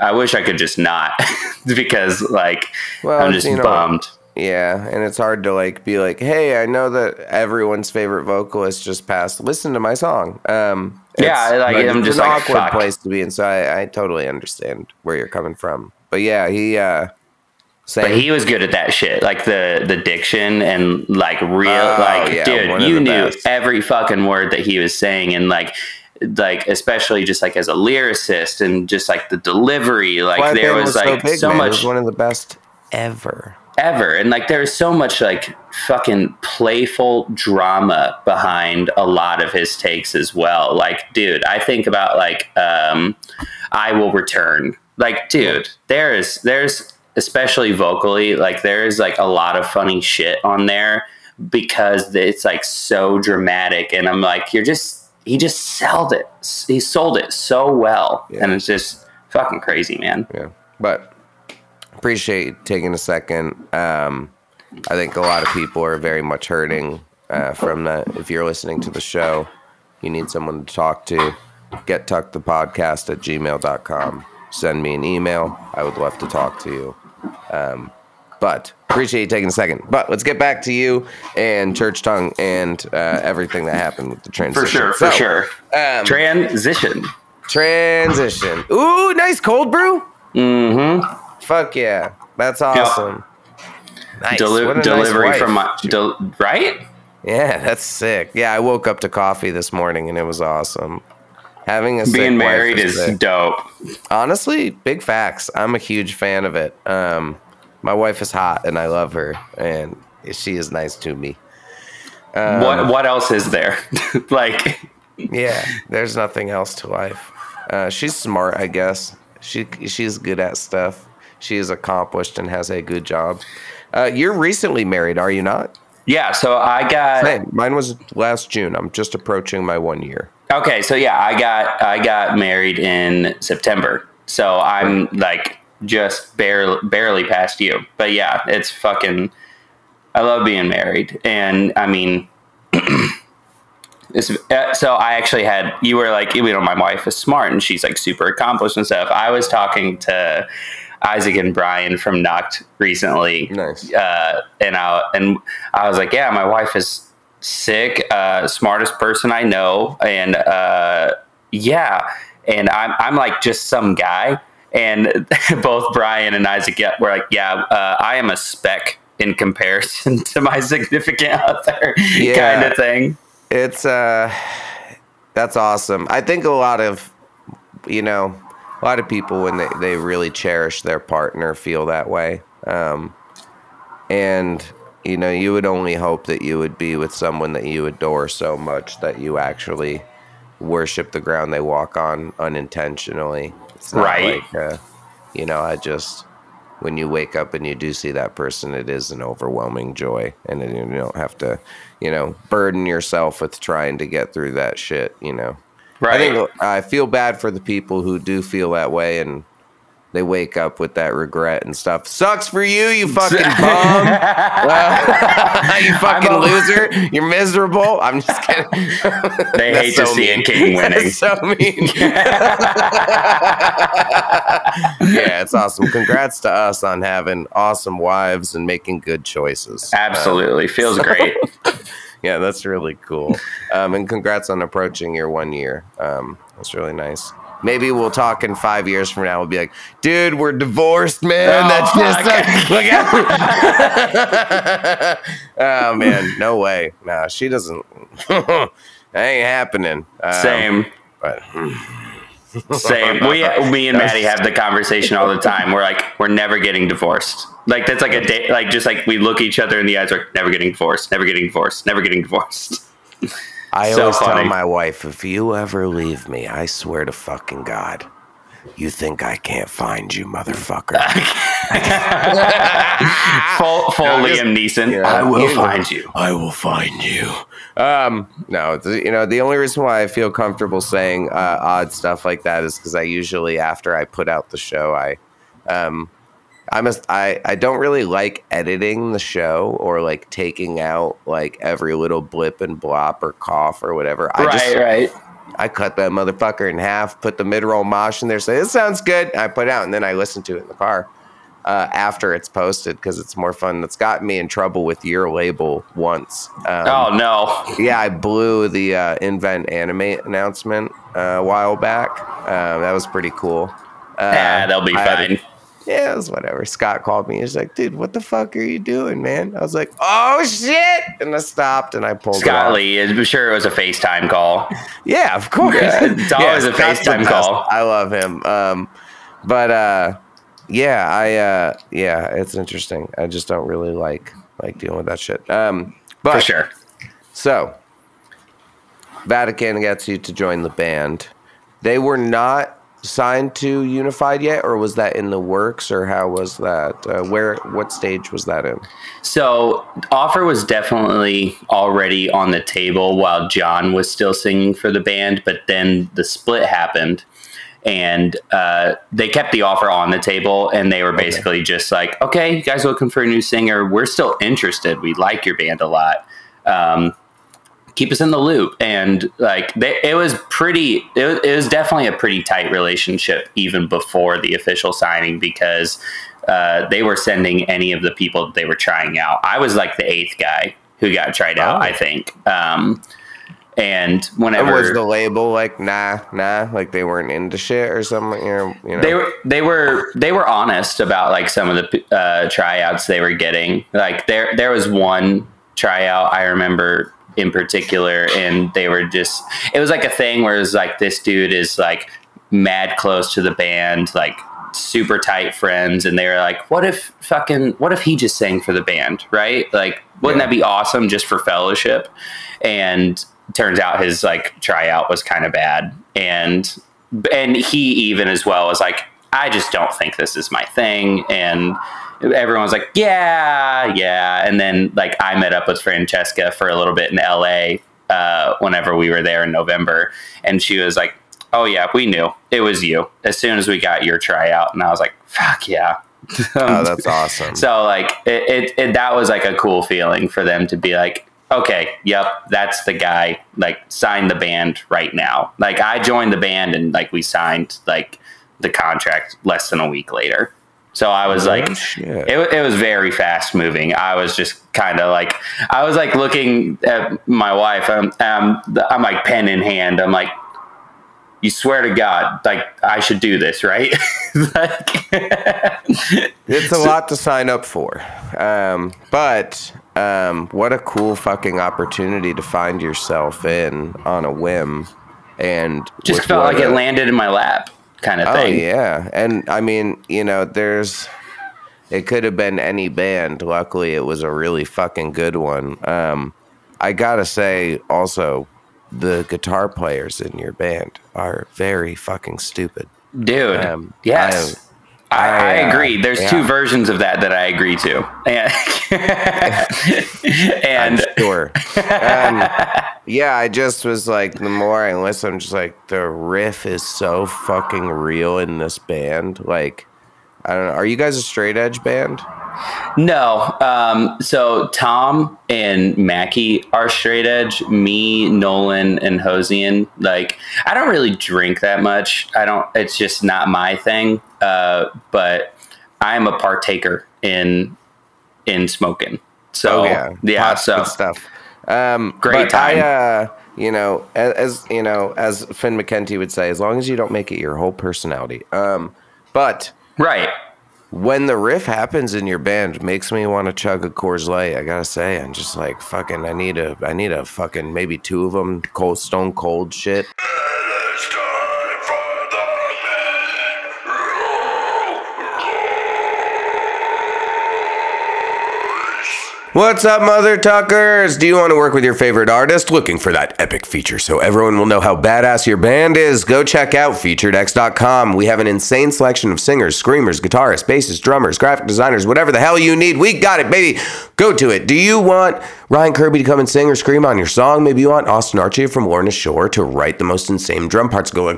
B: I wish I could just not because like
A: Well,
B: I'm just
A: you know,
B: bummed.
A: Yeah, and it's hard to like be like, "Hey, I know that everyone's favorite vocalist just passed. Listen to my song." Um,
B: Yeah,
A: it's-
B: like,
A: but
B: I'm just
A: an
B: like,
A: awkward
B: fuck.
A: place to be in. So I, I totally understand where you're coming from. But yeah, he uh,
B: But he was good at that shit, like the the diction and like real,
A: Oh,
B: like
A: yeah,
B: dude, you knew
A: best.
B: every fucking word that he was saying, and like, like especially just like as a lyricist and just like the delivery, like there was like
A: big,
B: so
A: man.
B: Much
A: was one of the best ever.
B: ever, and like there's so much like fucking playful drama behind a lot of his takes as well. Like, dude, I think about like um, I will return. Like, dude, there's there's especially vocally, like there's like a lot of funny shit on there because it's like so dramatic, and I'm like, you're just he just sold it. He sold it so well,
A: Yeah.
B: and it's just fucking crazy, man.
A: Yeah, but appreciate taking a second. Um, I think a lot of people are very much hurting uh, from that. If you're listening to the show, you need someone to talk to. Get tucked the podcast at gmail.com. Send me an email. I would love to talk to you. Um, but appreciate you taking a second. But let's get back to you and Church Tongue and uh, everything that happened with the transition.
B: For sure, for
A: So,
B: sure.
A: Um,
B: Transition.
A: transition. Ooh, nice cold brew.
B: Mm-hmm.
A: Fuck yeah. That's awesome. Nice.
B: Deli-
A: What a nice
B: delivery
A: wife.
B: from my del- right.
A: Yeah, that's sick. Yeah, I woke up to coffee this morning and it was awesome. Having a sick
B: Being
A: wife
B: married
A: is
B: is
A: sick.
B: dope.
A: honestly big facts. I'm a huge fan of it. Um, my wife is hot and I love her and she is nice to me. Um,
B: what what else is there? like
A: Yeah, there's nothing else to life. Uh, she's smart, I guess. She she's good at stuff. She is accomplished and has a good job. Uh, you're recently married, are you not?
B: yeah, so I got
A: Same. Mine was last June. I'm just approaching my one year.
B: okay, so yeah, I got I got married in September. So I'm like just barely barely past you. But yeah, it's fucking I love being married. And I mean uh, so I actually had you were like you know my wife is smart and she's like super accomplished and stuff. I was talking to Isaac and Brian from Nuct recently,
A: Nice.
B: uh, and I and I was like, yeah, my wife is sick, uh, smartest person I know, and uh, yeah, and I'm I'm like just some guy, and both Brian and Isaac were like, yeah, uh, I am a speck in comparison to my significant other,
A: Yeah.
B: kind of thing.
A: It's uh that's awesome. I think a lot of you know, a lot of people when they, they really cherish their partner feel that way. Um and you know, you would only hope that you would be with someone that you adore so much that you actually worship the ground they walk on unintentionally. It's
B: Right.
A: like, uh, you know, I just when you wake up and you do see that person, it is an overwhelming joy, and you don't have to, you know, burden yourself with trying to get through that shit. You know, I think I feel bad for the people who do feel that way and they wake up with that regret and stuff. Sucks for you, you fucking bum. Uh, you fucking
B: a-
A: loser. You're miserable. I'm just kidding.
B: They hate to
A: so
B: see
A: mean.
B: a king winning.
A: That's so mean. yeah, it's awesome. Congrats to us on having awesome wives and making good choices.
B: Absolutely. Feels great.
A: Yeah, that's really cool. Um, and congrats on approaching your one year. Um, that's really nice. Maybe we'll talk in five years from now. We'll be like, dude, we're divorced, man.
B: Oh,
A: that's just
B: fuck.
A: look at. oh man, no way. No, she doesn't. that ain't happening. Um,
B: Same.
A: But
B: Same. We, me and Maddie have the conversation all the time. We're like, we're never getting divorced. Like that's like a day. Like just like we look each other in the eyes. We're never getting divorced. Never getting divorced. Never getting divorced.
A: I
B: So
A: always
B: funny.
A: tell my wife, if you ever leave me, I swear to fucking God, you think I can't find you, motherfucker.
B: Full, full
A: No,
B: Liam Neeson. I will
A: you-
B: find you.
A: I will find you. Um, no, the, you know the only reason why I feel comfortable saying uh, odd stuff like that is because I usually after I put out the show, I, um, I must I I don't really like editing the show or like taking out like every little blip and blop or cough or whatever. I
B: right.
A: just
B: right.
A: I cut that motherfucker in half, put the mid roll mosh in there, say this sounds good. I put it out, and then I listen to it in the car uh, after it's posted because it's more fun. That's got me in trouble with your label once. Um,
B: Oh no.
A: yeah, I blew the uh, Invent Animate announcement uh, a while back. Um, that was pretty cool. Uh,
B: Yeah, they'll be
A: I
B: fine.
A: A- yeah, it was whatever. Scott called me. He's like, "Dude, what the fuck are you doing, man?" I was like, "Oh shit!" And I stopped and I pulled
B: Scott. Lee. I'm sure it was a FaceTime call.
A: Yeah, of course.
B: Yeah, it's always a
A: Scott's
B: FaceTime call.
A: I love him. Um, but uh, yeah, I uh, yeah, it's interesting. I just don't really like like dealing with that shit. Um, but
B: For sure.
A: so Vatican gets you to join the band. They were not signed to Unified yet, or was that in the works, or how was that? Uh, where, what stage was that in?
B: So offer was definitely already on the table while John was still singing for the band, but then the split happened. And uh, they kept the offer on the table, and they were basically just like, "Okay, you guys looking for a new singer? We're still interested. We like your band a lot. Um, keep us in the loop." And like, they, it was pretty. It was, it was definitely a pretty tight relationship even before the official signing because uh, they were sending any of the people that they were trying out. I was like the eighth guy who got tried out,
A: Oh.
B: I think. Um, and whenever
A: was the label like, nah, nah, like they weren't into shit or something? You know, you know?
B: they were they were they were honest about like some of the uh, tryouts they were getting. Like there there was one tryout I remember in particular, and they were just it was like a thing where it was like this dude is like mad close to the band, like super tight friends, and they were like, what if fucking what if he just sang for the band, right? Like wouldn't
A: Yeah.
B: that be awesome just for fellowship? And turns out his like tryout was kind of bad and and he even as well was like i just don't think this is my thing and everyone's like yeah yeah and then like i met up with francesca for a little bit in la uh, whenever we were there in november and she was like oh yeah we knew it was you as soon as we got your tryout and i was like fuck yeah
A: oh, that's awesome.
B: so like it, it, it that was like a cool feeling for them to be like, okay, yep, that's the guy. Like sign the band right now. Like I joined the band and like we signed like the contract less than a week later. So I was like,
A: Oh, shit.
B: it, it was very fast moving. I was just kind of like, I was like looking at my wife. I'm, um, I'm like pen in hand. I'm like, you swear to God, like I should do this, right? like,
A: It's a lot to sign up for. Um, but um, what a cool fucking opportunity to find yourself in on a whim. And
B: just felt like it landed in my lap kind of
A: Oh yeah, and I mean, you know, there's. It could have been any band. Luckily, it was a really fucking good one. Um, I gotta say, also, the guitar players in your band are very fucking stupid.
B: Dude,
A: Um,
B: yes. I, I, agree. There's
A: yeah.
B: two versions of that that I agree to. And, and
A: sure. um, yeah, I just was like, the more I listen, I'm just like, the riff is so fucking real in this band. Like, I don't know. Are you guys a straight edge band?
B: no. Um, so Tom and Mackie are straight edge. Me, Nolan, and Hosian. Like, I don't really drink that much. I don't, it's just not my thing. Uh, but I'm a partaker in, in smoking. So,
A: oh yeah,
B: yeah.
A: Pot's
B: so,
A: stuff. Um,
B: Great
A: but I,
B: time.
A: uh, you know, as, as you know, as Finn McKenty would say, as long as you don't make it your whole personality. Um, but
B: right.
A: when the riff happens in your band, makes me want to chug a Coors Light. I gotta say, I'm just like fucking. I need a, I need a fucking maybe two of them, cold, stone cold shit. What's up, mother tuckers? Do you want to work with your favorite artist? Looking for that epic feature so everyone will know how badass your band is? Go check out featuredx.com. We have an insane selection of singers, screamers, guitarists, bassists, drummers, graphic designers, whatever the hell you need. We got it, baby. Go to it. Do you want Ryan Kirby to come and sing or scream on your song? Maybe you want Austin Archey from Lorna Shore to write the most insane drum parts going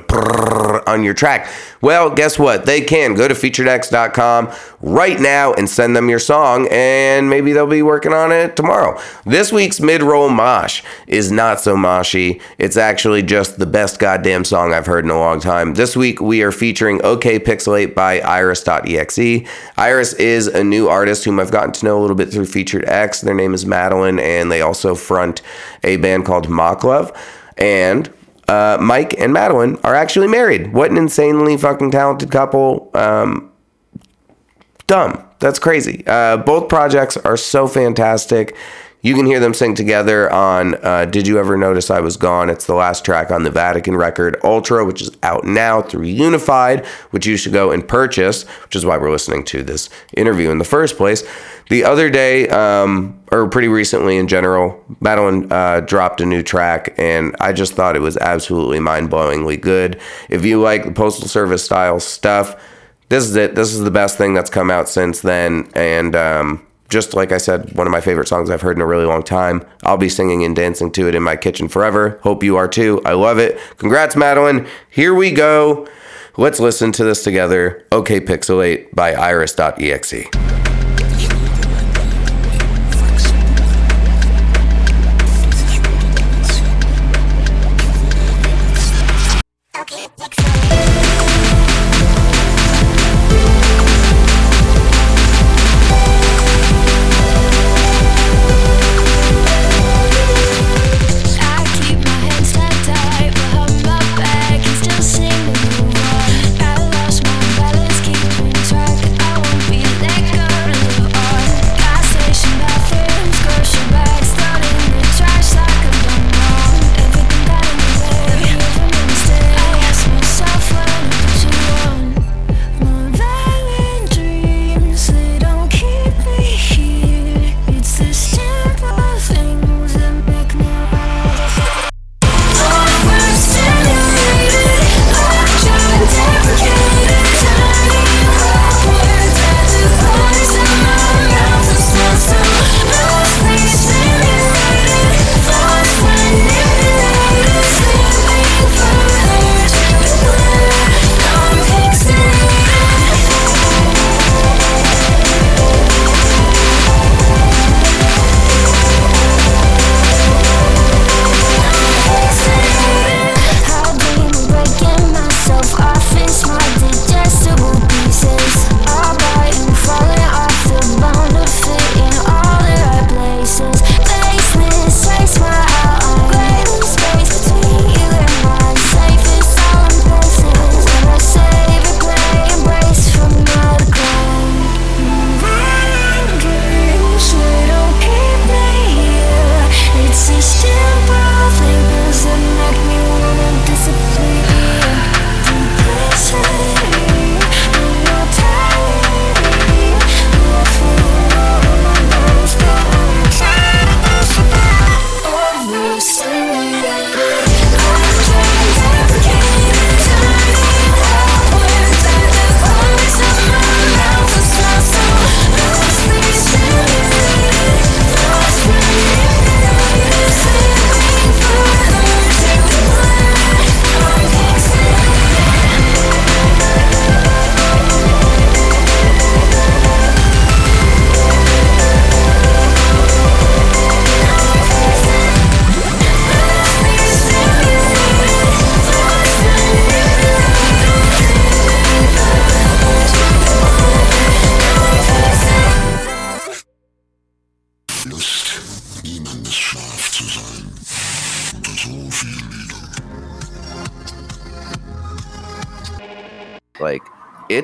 A: on your track. Well, guess what? They can. Go to featuredx.com right now and send them your song, and maybe they'll be working on it tomorrow. This week's mid roll mosh is not so moshy. It's actually just the best goddamn song I've heard in a long time. This week we are featuring OK Pixelate by Iris.exe. Iris is a new artist whom I've gotten to know a little bit through Featured X. Their name is Madeline, and they also front a band called Mock Love. And uh, Mike and Madeline are actually married. What an insanely fucking talented couple. Um, dumb. That's crazy. Uh, both projects are so fantastic. You can hear them sing together on uh, Did You Ever Notice I Was Gone? It's the last track on the Vatican record Ultra, which is out now through Unified, which you should go and purchase, which is why we're listening to this interview in the first place. The other day, um, or pretty recently in general, Madeline uh, dropped a new track, and I just thought it was absolutely mind blowingly good. If you like the Postal Service style stuff, this is it. This is the best thing that's come out since then. And um, just like I said, one of my favorite songs I've heard in a really long time. I'll be singing and dancing to it in my kitchen forever. Hope you are too. I love it. Congrats, Madeline. Here we go. Let's listen to this together. OK Pixelate by Iris.exe.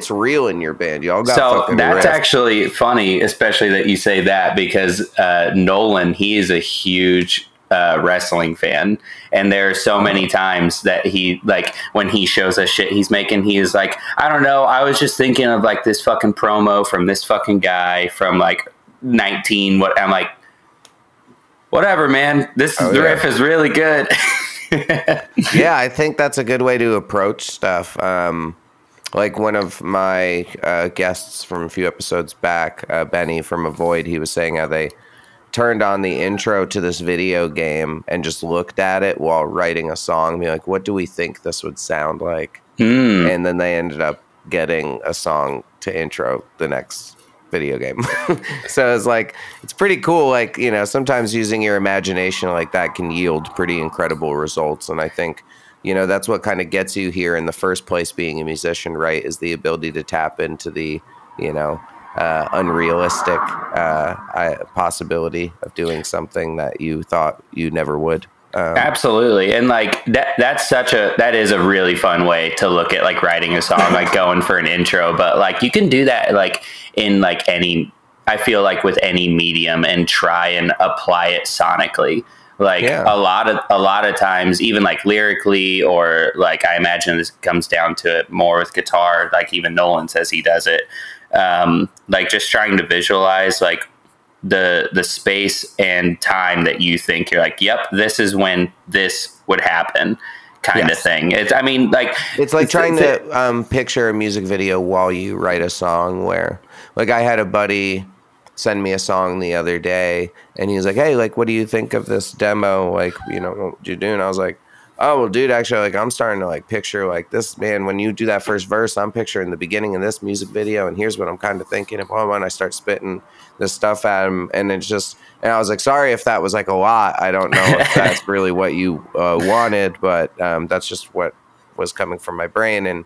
A: it's real in your band. Y'all got
B: so that's actually funny, especially that you say that because uh, Nolan, he is a huge uh, wrestling fan, and there are so many times that he like when he shows us shit he's making, he is like, I don't know, I was just thinking of like this fucking promo from this fucking guy from like nineteen. What I'm like, whatever, man. This
A: Oh, yeah.
B: riff is really good.
A: yeah, I think that's a good way to approach stuff. Um, like one of my uh, guests from a few episodes back, uh, Benny from Avoid, he was saying how they turned on the intro to this video game and just looked at it while writing a song, be like, what do we think this would sound like?
B: Hmm.
A: And then they ended up getting a song to intro the next video game. so it's like it's pretty cool. Like you know, sometimes using your imagination like that can yield pretty incredible results. And I think you know that's what kind of gets you here in the first place. Being a musician, right, is the ability to tap into the you know uh, unrealistic uh, possibility of doing something that you thought you never would. Um,
B: Absolutely. And like that that's such a that is a really fun way to look at like writing a song, like going for an intro. But like you can do that like in like any I feel like with any medium and try and apply it sonically. Like
A: Yeah.
B: a lot of a lot of times, even like lyrically or like I imagine this comes down to it more with guitar, like even Nolan says he does it. Um, like just trying to visualize like the the space and time that you think you're like, yep, this is when this would happen, kind of thing. It's I mean, like
A: It's like trying
B: it's-
A: to um, picture a music video while you write a song. Where, like, I had a buddy send me a song the other day, and he was like, "Hey, like, what do you think of this demo? Like, you know, what you do?" And I was like, "Oh, well, dude, actually, like, I'm starting to like picture like this man. When you do that first verse, I'm picturing the beginning of this music video, and here's what I'm kind of thinking." Blah, blah, and I start spitting this stuff at him, and it's just. And I was like, sorry if that was like a lot. I don't know if that's really what you uh, wanted, but um, that's just what was coming from my brain and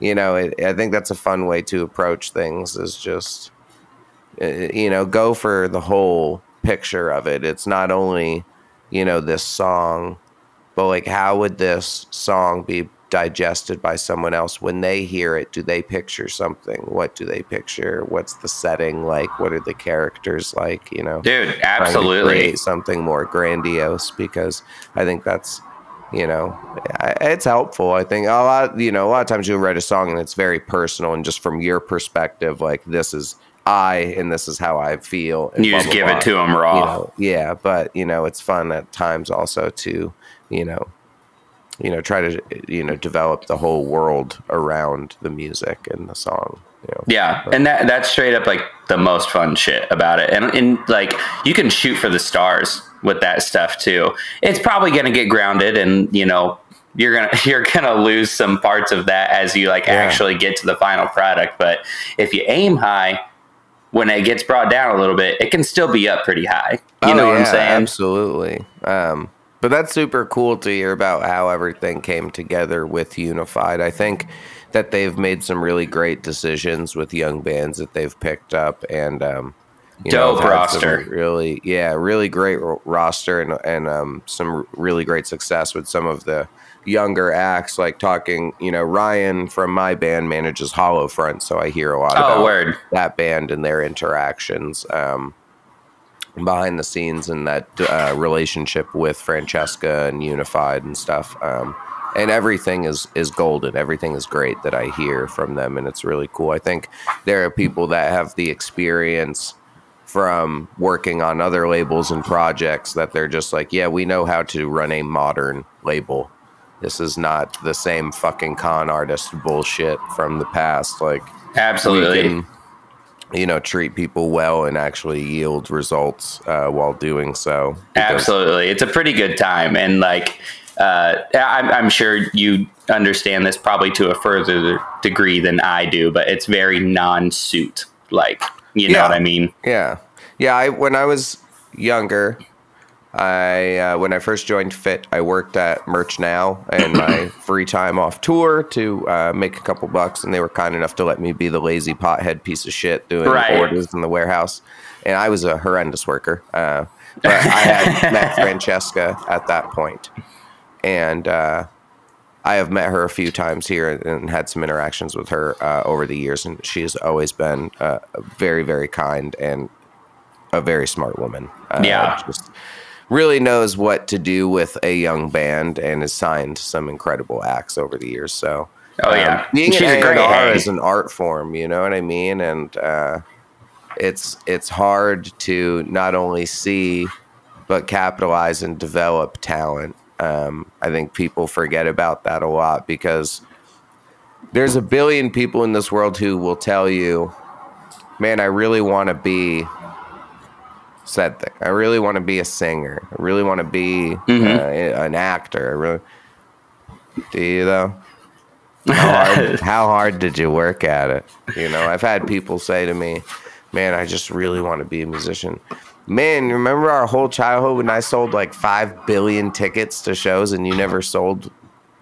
A: you know it, i think that's a fun way to approach things is just Uh, you know go for the whole picture of it. It's not only you know this song but like how would this song be digested by someone else? When they hear it do they picture something? What do they picture? What's the setting like? What are the characters like? You know?
B: Dude, absolutely.
A: create something more grandiose because I think that's you know it's helpful. I think a lot you know a lot of times you'll write a song and it's very personal and just from your perspective like this is I and this is how I feel. And
B: You
A: blah,
B: just
A: blah,
B: give
A: blah.
B: it to them raw.
A: You know, yeah, but you know it's fun at times also to you know you know try to you know develop the whole world around the music and the song. You know.
B: Yeah, and that that's straight up like the most fun shit about it. And and like you can shoot for the stars with that stuff too. It's probably going to get grounded and you know you're going to you're to lose some parts of that as you like
A: Yeah.
B: actually get to the final product, but if you aim high when it gets brought down a little bit, it can still be up pretty high. You
A: Oh,
B: know what I'm saying?
A: Absolutely. Um, but that's super cool to hear about how everything came together with Unified. I think that they've made some really great decisions with young bands that they've picked up and um, you
B: Dope
A: some
B: roster.
A: Really, yeah, really great ro- roster and and um, some really great success with some of the younger acts. Like talking, you know, Ryan from my band manages Hollow Front, so I hear a lot
B: Oh,
A: about
B: word.
A: that band and their interactions um, behind the scenes and that uh, relationship with Francesca and Unified and stuff. Um, and everything is is golden. Everything is great that I hear from them, and it's really cool. I think there are people that have the experience from working on other labels and projects that they're just like, yeah, we know how to run a modern label. This is not the same fucking con artist bullshit from the past. Like,
B: Absolutely.
A: can, you know, treat people well and actually yield results uh, while doing so.
B: Absolutely, it's a pretty good time, and like uh, I'm, I'm sure you understand this probably to a further degree than I do, but it's very non-suit like. You know
A: Yeah.
B: what I mean?
A: Yeah, yeah. I when I was younger, I uh, when I first joined Fit, I worked at Merch Now and my free time off tour to uh, make a couple bucks, and they were kind enough to let me be the lazy pothead piece of shit doing
B: Right.
A: orders in the warehouse. and I was a horrendous worker. Uh, but I had met Francesca at that point, and uh, I have met her a few times here and had some interactions with her uh, over the years, and she has always been uh, very, very kind and a very smart woman. Uh,
B: Yeah.
A: just really knows what to do with a young band and has signed some incredible acts over the years. So,
B: Oh, yeah.
A: being
B: She's
A: an
B: a great
A: A&R is an art form, you know what I mean, and uh, it's it's hard to not only see but capitalize and develop talent. Um, I think people forget about that a lot because there's a billion people in this world who will tell you, "Man, I really want to be." Said thing. I really want to be a singer. I really want to be uh, an actor. I really. Do you though? How hard, how hard did you work at it? You know, I've had people say to me, "Man, I just really want to be a musician." Man, remember our whole childhood when I sold like five billion tickets to shows and you never sold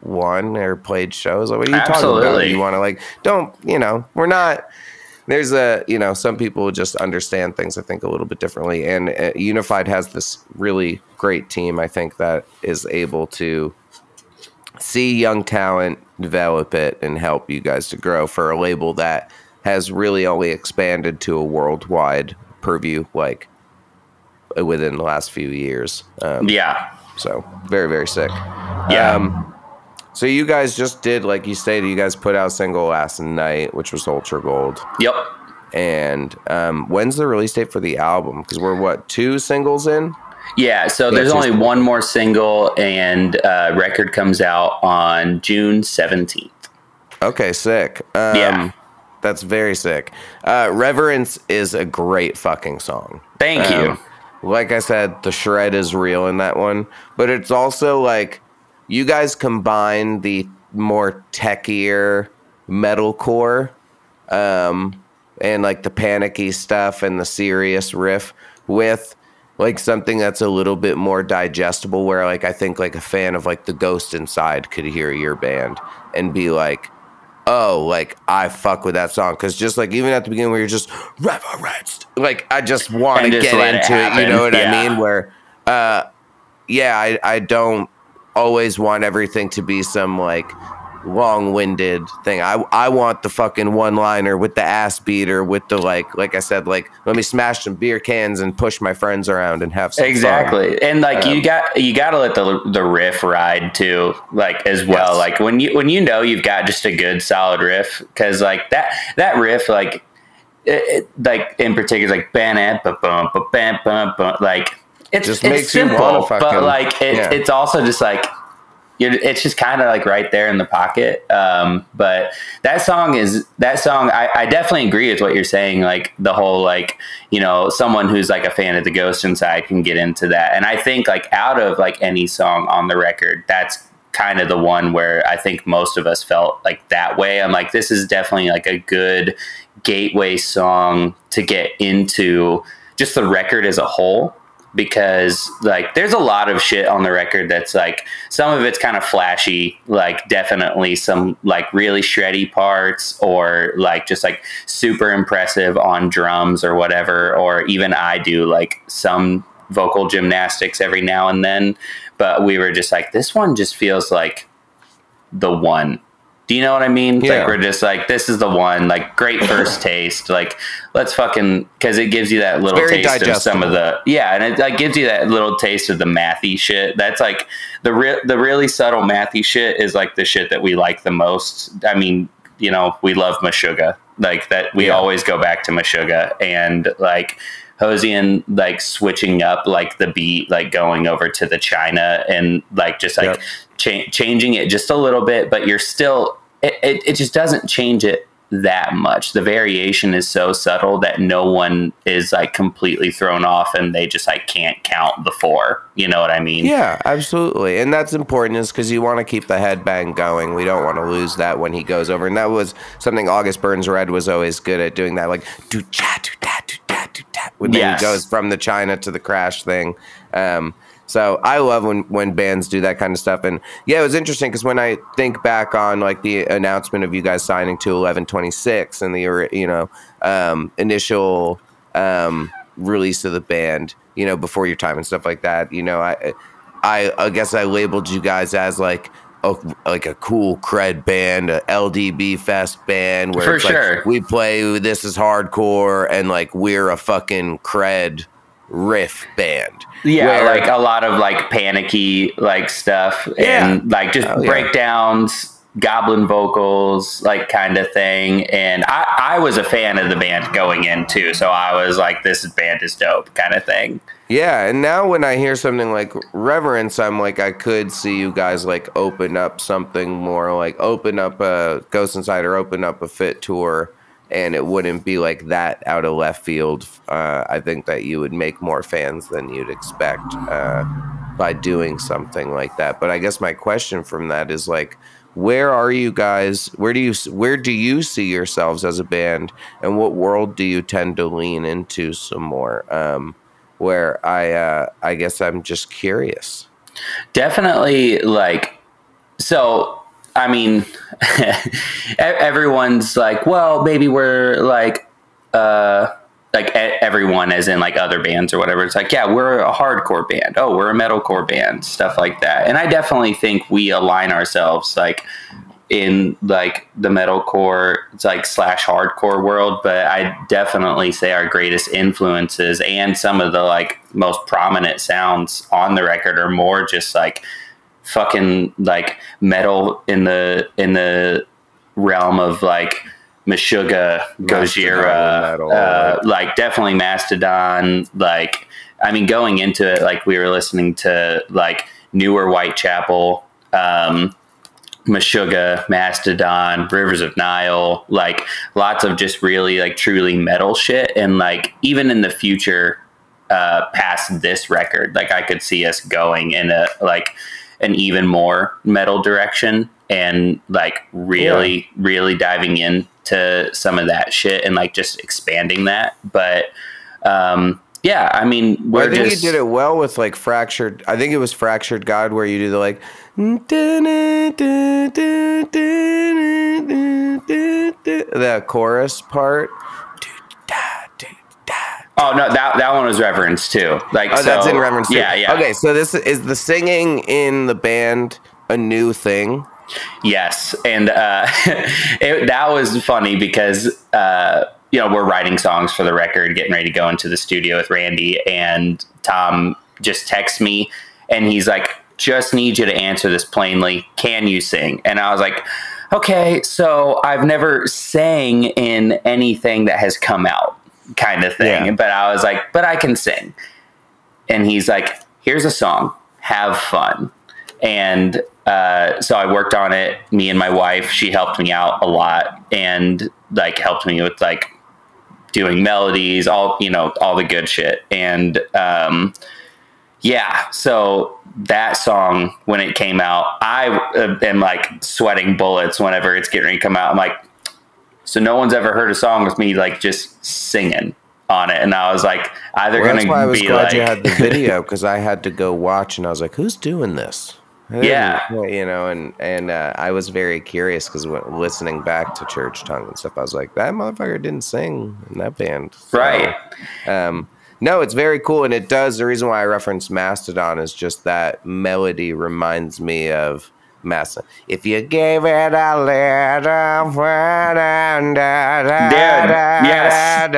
A: one or played shows? Like, what are you talking about? You want to like, don't you know? We're not. There's a you know some people just understand things I think a little bit differently, and uh, Unified has this really great team. I think that is able to see young talent, develop it, and help you guys to grow for a label that has really only expanded to a worldwide purview like within the last few years. Um,
B: Yeah.
A: So very very sick.
B: Yeah.
A: Um, so you guys just did like you stated, you guys put out a single last night, which was Ultra Gold.
B: Yep.
A: And um, when's the release date for the album? Because we're what two singles in?
B: Yeah, so there's
A: it's
B: only one more single, and uh, record comes out on June 17th.
A: Okay, sick. Um,
B: Yeah.
A: That's very sick. Uh, Reverence is a great fucking song.
B: Thank you.
A: Um, Like I said, the shred is real in that one, but it's also like you guys combine the more techier metalcore um, and like the panicky stuff and the serious riff with like something that's a little bit more digestible where like I think like a fan of like the ghost inside could hear your band and be like oh like I fuck with that song. Because just like even at the beginning where you're just reverenced like I just want to get
B: let it
A: into it, you know what
B: yeah.
A: I mean? Where uh yeah I, I don't always want everything to be some like long-winded thing. I I want the fucking one-liner with the ass beater with the like like I said like let me smash some beer cans and push my friends around and have some fun.
B: Exactly, and like
A: Um,
B: you got you got to let the the riff ride too, like as well.
A: Yes.
B: Like when you when you know you've got just a good solid riff, because like that that riff, like it, it- like in particular, like bam bam bam like it's
A: Just
B: it's
A: makes you
B: simple, but
A: fucking-
B: like it,
A: yeah.
B: it's also just like you're, it's just kind of like right there in the pocket. Um, but that song is that song. I, I definitely agree with what you're saying. Like the whole like you know someone who's like a fan of the Ghost Inside can get into that. And I think like out of like any song on the record, that's kind of the one where I think most of us felt like that way. I'm like this is definitely like a good gateway song to get into just the record as a whole because like there's a lot of shit on the record that's like some of it's kind of flashy like definitely some like really shreddy parts or like just like super impressive on drums or whatever or even I do like some vocal gymnastics every now and then. But we were just like this one just feels like the one do you know what I mean?
A: Yeah.
B: Like we're just like this is the one. Like great first taste. Like let's fucking because it gives you that little taste of some of the yeah, and it like gives you that little taste of the mathy shit. That's like the real the really subtle mathy shit is like the shit that we like the most. I mean, you know, we love Meshuggah. Like that, we
A: Yeah.
B: always go back to Meshuggah and like. Hosian like switching up like the beat, like going over to the China and like just like
A: Yep.
B: cha- changing it just a little bit, but you're still it, it, it just doesn't change it that much. The variation is so subtle that no one is like completely thrown off and they just like can't count the four. You know what I mean?
A: Yeah, absolutely. And that's important is because you want to keep the headbang going. We don't want to lose that when he goes over. And that was something August Burns Red was always good at doing that, like do cha do da do da do da when
B: Yes.
A: he goes from the China to the crash thing. Um, so I love when when bands do that kind of stuff. And yeah, it was interesting because when I think back on like the announcement of you guys signing to eleven twenty six and the you know um, initial um, release of the band, you know, before your time and stuff like that. You know, I I, I guess I labeled you guys as like a, like a cool cred band, a LDB fest band where
B: For
A: it's like,
B: sure.
A: we play this is hardcore and like we're a fucking cred riff band.
B: Yeah,
A: Where-
B: like a lot of like panicky like stuff
A: Yeah.
B: and like just
A: Oh,
B: breakdowns, goblin vocals, like kind of thing. And I, I was a fan of the band going in too, so I was like, this band is dope, kind of thing.
A: Yeah, and now when I hear something like Reverence, I'm like, I could see you guys like open up something more, like open up a Ghost Inside or open up a Fit tour, and it wouldn't be like that out of left field. Uh, I think that you would make more fans than you'd expect uh, by doing something like that. But I guess my question from that is like, where are you guys? Where do you where do you see yourselves as a band, and what world do you tend to lean into some more? Um, where I uh, I guess I'm just curious.
B: definitely like so i mean everyone's like well maybe we're like uh like everyone as in like other bands or whatever. It's like yeah we're a hardcore band. Oh we're a metalcore band stuff like that. And i definitely think we align ourselves like in like the metalcore it's like slash hardcore world. But i definitely say our greatest influences and some of the like most prominent sounds on the record are more just like fucking like metal in the in the realm of like Meshuggah, Gojira, uh, like definitely Mastodon. Like, I mean, going into it, like we were listening to like newer Whitechapel, um, Meshuggah, Mastodon, Rivers of Nihil, like lots of just really like truly metal shit. And like even in the future, uh, past this record, like I could see us going in a like an even more metal direction and like really, really diving into some of that shit and like just expanding that. But um, yeah, I mean, we're
A: I think
B: just
A: you did it well with like fractured. I think it was fractured God where you do the like. The chorus part.
B: Oh no, that that one was reference too. Like,
A: Oh,
B: so,
A: that's in reference to.
B: Yeah, yeah.
A: Okay, so this is the singing in the band a new thing.
B: Yes, and uh, it, that was funny because uh, you know we're writing songs for the record, getting ready to go into the studio with Randy, and Tom just texts me, and he's like, "Just need you to answer this plainly. Can you sing?" And I was like, "Okay, so I've never sang in anything that has come out, kind of thing."
A: Yeah.
B: But I was like, "But I can sing." and he's like, "Here's a song, have fun." And uh, so I worked on it. Me and my wife, she helped me out a lot, and like helped me with like doing melodies, all you know, all the good shit. And um, yeah, so that song when it came out, I uh, am like sweating bullets whenever it's getting ready to come out. I'm like, so no one's ever heard a song with me like just singing on it, and I was like, either
A: Well, that's why I
B: gonna
A: was
B: be
A: glad
B: like,
A: you had the video because I had to go watch and I was like, "Who's doing this?"
B: Yeah.
A: you know, and and uh, I was very curious because listening back to Church Tongue and stuff, I was like, "That motherfucker didn't sing in that band." So,
B: right?
A: Um, no, it's very cool, and it does. The reason why I reference Mastodon is just that melody reminds me of Mastodon. If you gave it a little, da,
B: yes.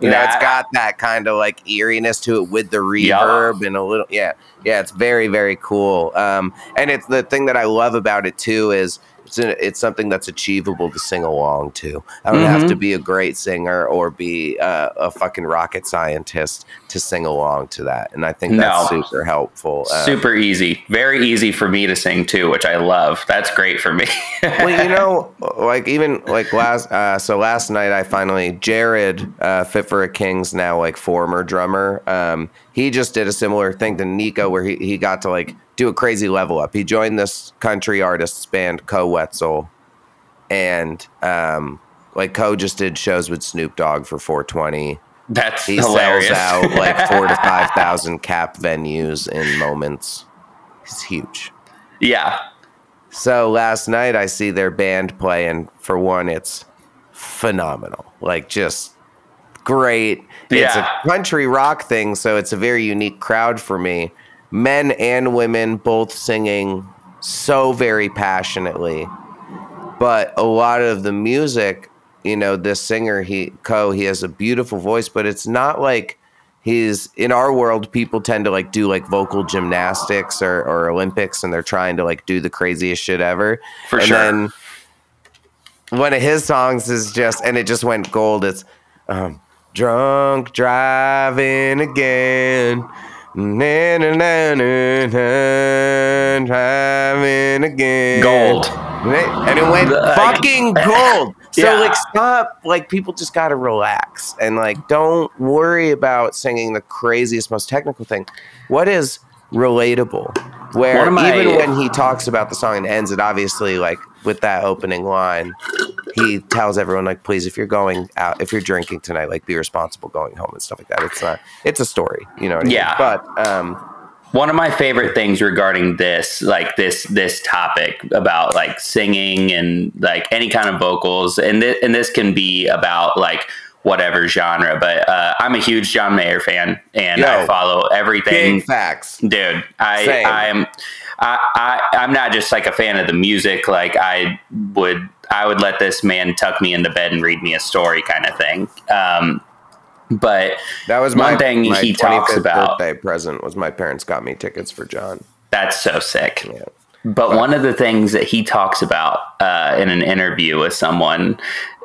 A: You know, it's got that kind of like eeriness to it with the reverb and a little, yeah, yeah. It's very, very cool. Um, and it's the thing that I love about it too is it's a, it's something that's achievable to sing along to. I don't have
B: Mhm.
A: to be a great singer or be uh, a fucking rocket scientist to sing along to that, and I think that's
B: No.
A: super helpful. Um,
B: Super easy, very easy for me to sing too, which I love. That's great for me.
A: well, you know, like even like last, uh, so last night I finally Jared, uh, Fit for a King's now like former drummer. Um, he just did a similar thing to Nico where he, he got to like do a crazy level up. He joined this country artists band Koe Wetzel, and um, like Koe just did shows with Snoop Dogg for 420.
B: That's
A: He
B: hilarious.
A: sells out like four to five thousand cap venues in moments. He's huge.
B: yeah,
A: So last night I see their band playing. for one, it's phenomenal. Like just great. It's a country rock thing, so it's a very unique crowd for me. Men and women both singing so very passionately. But a lot of the music, you know, this singer, he Koe, he has a beautiful voice, but it's not like he's in our world people tend to like do like vocal gymnastics or, or olympics and they're trying to like do the craziest shit ever
B: For
A: and
B: sure.
A: then one of his songs is just and it just went gold it's um drunk driving again na, na, na, na, na, driving again
B: Gold.
A: and it went
B: Like-
A: fucking gold so
B: Yeah.
A: like stop like people just gotta relax and like don't worry about singing the craziest most technical thing what is relatable where
B: One of my-
A: even when he talks about the song and ends it obviously like with that opening line he tells everyone like please if you're going out if you're drinking tonight like be responsible going home and stuff like that it's not it's a story you know what I mean?
B: Yeah.
A: but um
B: one of my favorite things regarding this like this this topic about like singing and like any kind of vocals and this and this can be about like whatever genre but uh, i'm a huge john mayer fan and
A: Yo,
B: i follow everything
A: big facts
B: dude i i'm I, I i'm not just like a fan of the music. Like i would i would let this man tuck me into bed and read me a story kind of thing. Um but
A: that was
B: one
A: my,
B: thing
A: my
B: he talks about
A: birthday present was my parents got me tickets for john.
B: That's so sick.
A: Yeah.
B: But one of the things that he talks about uh, in an interview with someone,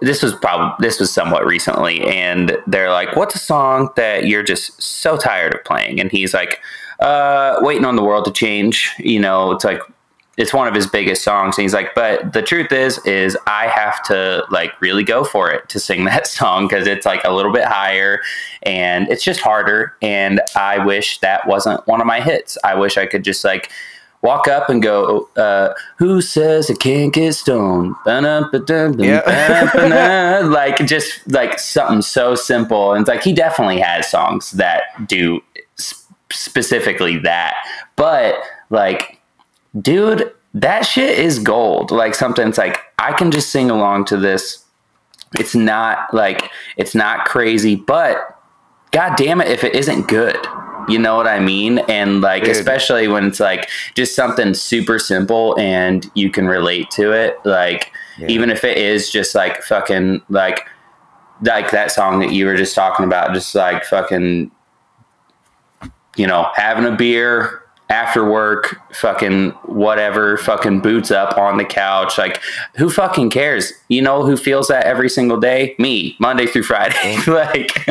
B: this was probably this was somewhat recently, and they're like, "What's a song that you're just so tired of playing?" And he's like, uh, "Waiting on the world to change." You know, it's like it's one of his biggest songs, and he's like, "But the truth is, is I have to like really go for it to sing that song because it's like a little bit higher, and it's just harder. And I wish that wasn't one of my hits. I wish I could just like." walk up and go, uh, "Who says i can't get stoned?"
A: Yeah.
B: like just like something so simple, and it's like he definitely has songs that do specifically that, but like, dude, that shit is gold. Like something's like I can just sing along to this. It's not like it's not crazy, but god damn it if it isn't good you know what i mean and like
A: Dude.
B: especially when it's like just something super simple and you can relate to it like
A: Yeah.
B: even if it is just like fucking like like that song that you were just talking about just like fucking you know having a beer after work fucking whatever fucking boots up on the couch like who fucking cares you know who feels that every single day me monday through friday like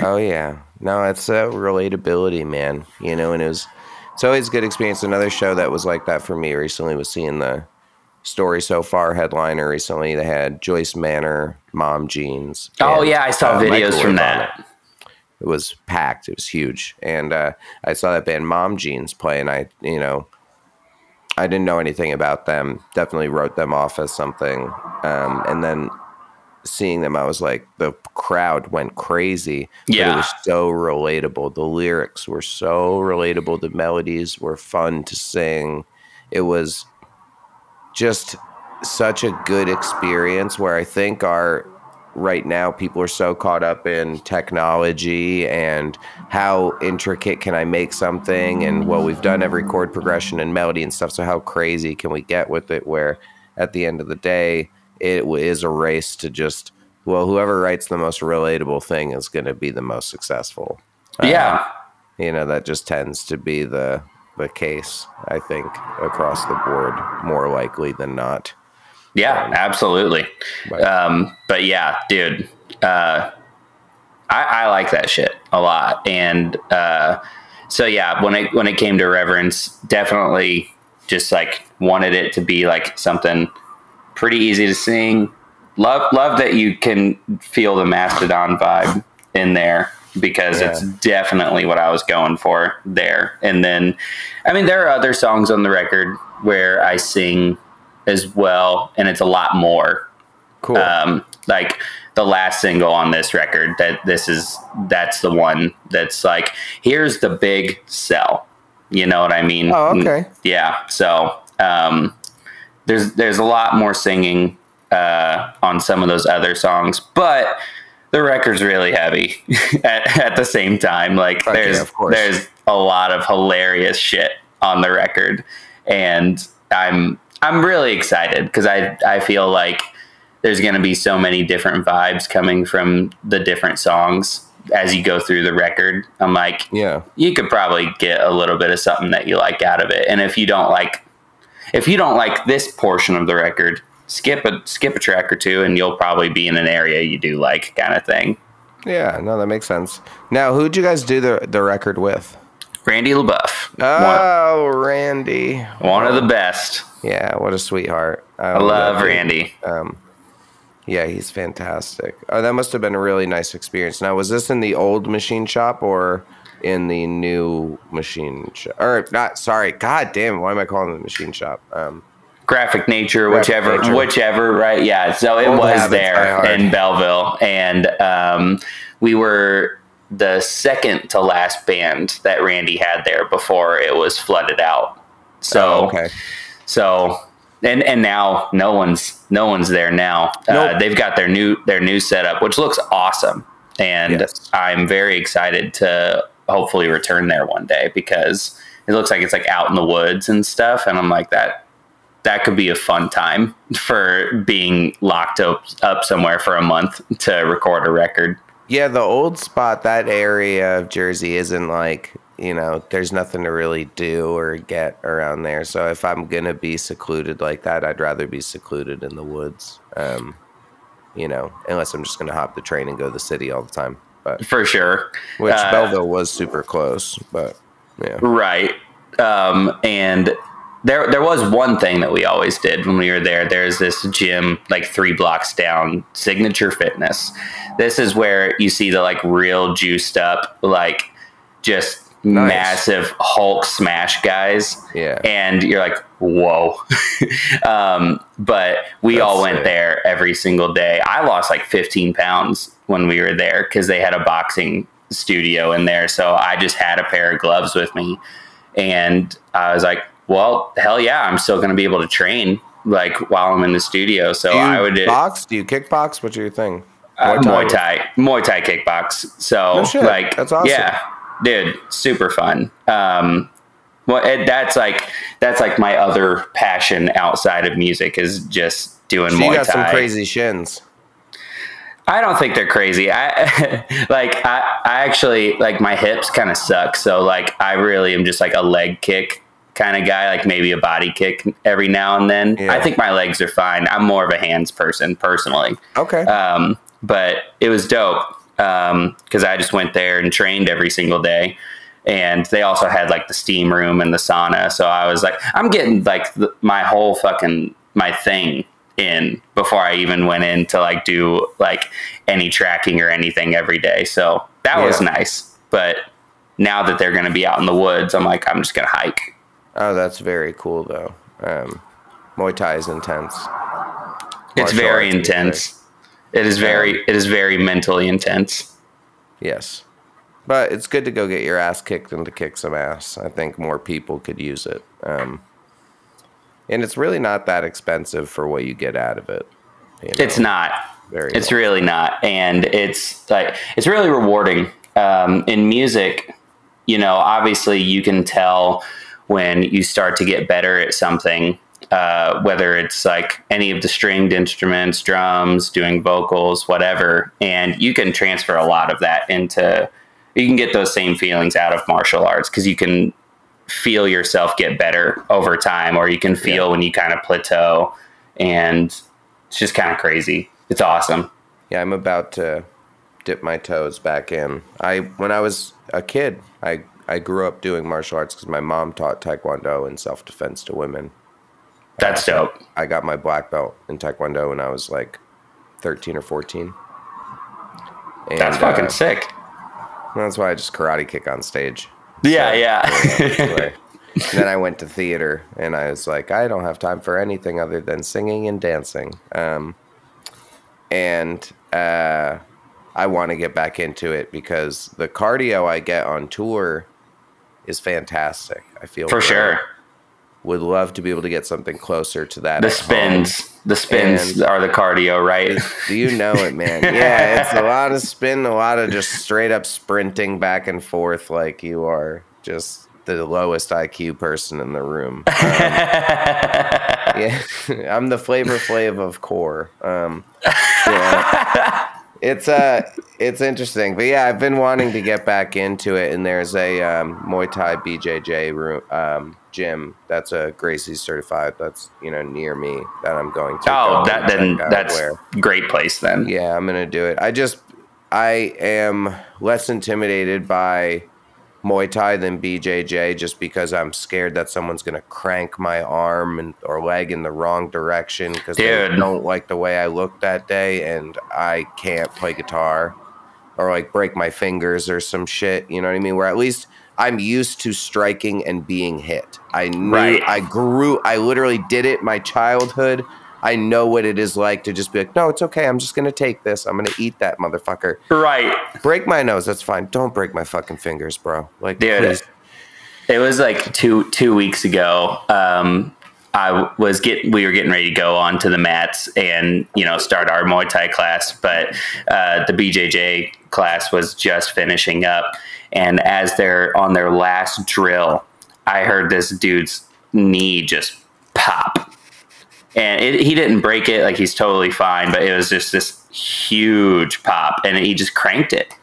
A: Oh yeah, no, it's a relatability, man. You know, and it was it's always a good experience. Another show that was like that for me recently was seeing the story so far headliner. Recently, they had Joyce Manor, Mom Jeans.
B: Oh
A: and,
B: yeah, I saw
A: uh,
B: videos from
A: Microwave on
B: that.
A: It. Was packed. It was huge, and uh, I saw that band Mom Jeans play, and I, you know, I didn't know anything about them. Definitely wrote them off as something, um, and then seeing them, I was like, the crowd went crazy. but
B: Yeah.
A: it was so relatable. The lyrics were so relatable. The melodies were fun to sing. It was just such a good experience where I think our right now people are so caught up in technology and how intricate can I make something and well we've done every chord progression and melody and stuff so how crazy can we get with it where at the end of the day it is a race to just well whoever writes the most relatable thing is going to be the most successful.
B: Um, yeah,
A: you know that just tends to be the the case i think across the board more likely than not
B: yeah, absolutely.
A: Right.
B: Um, but yeah, dude, uh, I, I like that shit a lot, and uh, so yeah, when it when it came to reverence, definitely just like wanted it to be like something pretty easy to sing. Love love that you can feel the Mastodon vibe in there because
A: Yeah.
B: it's definitely what I was going for there. And then, I mean, there are other songs on the record where I sing as well, and it's a lot more.
A: cool
B: Um, like the last single on this record, that this is that's the one that's like, here's the big sell. You know what I mean?
A: Oh, okay.
B: Yeah. So um, there's there's a lot more singing uh, on some of those other songs, but the record's really heavy at, at the same time. Like
A: yeah,
B: there's there's a lot of hilarious shit on the record, and I'm I'm really excited because I I feel like there's going to be so many different vibes coming from the different songs as you go through the record. I'm like,
A: Yeah.
B: you could probably get a little bit of something that you like out of it. And if you don't like, if you don't like this portion of the record, skip a skip a track or two, and you'll probably be in an area you do like, kind of thing.
A: Yeah, no, that makes sense. Now, who'd you guys do the the record with?
B: Randy LeBoeuf,
A: Oh, Randy.
B: one, one of the best.
A: Yeah, what a sweetheart.
B: I love Randy.
A: Um, Yeah, he's fantastic. Oh, that must have been a really nice experience. Now, was this in the old machine shop or in the new machine shop? Or not? Sorry, God damn. Why am I calling it the machine shop? Um,
B: graphic nature,
A: Graphic
B: whichever,
A: Nature.
B: whichever, right? Yeah. So it
A: Old
B: was there in Belleville, and um, we were the second to last band that Randy had there before it was flooded out. So
A: oh, okay.
B: So and and now no one's no one's there now. Uh, they've got their new their new setup, which looks awesome, and
A: Yes.
B: I'm very excited to hopefully return there one day because it looks like it's like out in the woods and stuff, and I'm like that. That could be a fun time for being locked up, up somewhere for a month to record a record.
A: Yeah, the old spot, that area of Jersey isn't like, you know, there's nothing to really do or get around there. So if I'm going to be secluded like that, I'd rather be secluded in the woods. Um, you know, unless I'm just going to hop the train and go to the city all the time. But
B: For sure.
A: which
B: Uh,
A: Belleville was super close, but yeah.
B: Right. Um, and there there was one thing that we always did when we were there. There's this gym like three blocks down, Signature Fitness. This is where you see the like real juiced up, like just
A: Nice.
B: massive Hulk smash guys.
A: Yeah.
B: And you're like, whoa. um, but we
A: That's
B: all went
A: sick.
B: there every single day. I lost like 15 pounds when we were there because they had a boxing studio in there. So I just had a pair of gloves with me. And I was like, well, hell yeah, I'm still going to be able to train like while I'm in the studio. So I would
A: box? Do you kickbox? What's your thing?
B: uh,
A: Muay
B: Muay
A: Thai.
B: Thai, Muay Thai kickbox. So
A: No
B: like,
A: That's awesome.
B: Yeah, dude, super fun. Um, well, it, that's like that's like my other passion outside of music is just doing
A: So
B: Muay
A: you got some crazy shins.
B: I don't think they're crazy. I like I, I actually like my hips kind of suck. So like I really am just like a leg kick kind of guy, like maybe a body kick every now and then.
A: Yeah.
B: I think my legs are fine. I'm more of a hands person personally.
A: Okay.
B: Um, but it was dope because I just went there and trained every single day. And they also had like the steam room and the sauna. So I was like, I'm getting like the, my whole fucking my thing in before I even went in to like do like any tracking or anything every day. So that was nice. But now that they're going to be out in the woods, I'm like, I'm just going to hike.
A: oh, that's very cool, though. Um, Muay Thai is intense.
B: It's very intense. It is very, it is very mentally intense.
A: Yes. But it's good to go get your ass kicked and to kick some ass. I think more people could use it. Um, and it's really not that expensive for what you get out of it. you know?
B: It's not.
A: Very
B: It's really not, and it's like it's really rewarding. Um, in music, you know, obviously you can tell when you start to get better at something. Uh, whether it's like any of the stringed instruments, drums, doing vocals, whatever, and you can transfer a lot of that into. You can get those same feelings out of martial arts because you can feel yourself get better over time, or you can feel when you kind of plateau, and it's just kind of crazy. It's awesome.
A: Yeah, I'm about to dip my toes back in. I when I was a kid, I I grew up doing martial arts because my mom taught taekwondo and self defense to women.
B: That's dope.
A: I got my black belt in taekwondo when I was like 13 or 14. And,
B: That's fucking
A: uh,
B: sick.
A: That's why I just karate kick on stage.
B: Yeah,
A: So,
B: yeah.
A: then I went to theater, and I was like, I don't have time for anything other than singing and dancing. Um, and uh, I want to get back into it because the cardio I get on tour is fantastic. I feel
B: For
A: great.
B: sure.
A: Would love to be able to get something closer to that.
B: The
A: at home.
B: spins, the spins
A: And-
B: are the cardio, right?
A: Do you know it, man? Yeah, it's a lot of spin, a lot of just straight up sprinting back and forth like you are just the lowest IQ person in the room. Um, yeah, I'm the flavor flav of core. Um, yeah. It's uh, it's interesting, but yeah, I've been wanting to get back into it, and there's a um, Muay Thai BJJ room um, gym that's a Gracie certified. That's you know near me that I'm going to.
B: Oh,
A: go
B: that then that's
A: where-
B: great place then.
A: yeah, I'm gonna do it. I just I am less intimidated by Muay Thai than BJJ just because I'm scared that someone's gonna crank my arm and or leg in the wrong direction because they don't like the way I look that day and I can't play guitar or like break my fingers or some shit. You know what I mean? Where at least I'm used to striking and being hit. I knew
B: Right.
A: I grew. I literally did it my childhood. I know what it is like to just be like, no, it's okay. I'm just gonna take this. I'm gonna eat that motherfucker.
B: Right.
A: Break my nose. That's fine. Don't break my fucking fingers, bro. Like,
B: Dude,
A: please.
B: It was like two two weeks ago. Um, I was getting we were getting ready to go on to the mats and you know start our Muay Thai class, but uh, the BJJ class was just finishing up, and as they're on their last drill, I heard this dude's knee just pop, and it, he didn't break it like he's totally fine, but it was just this huge pop, and he just cranked it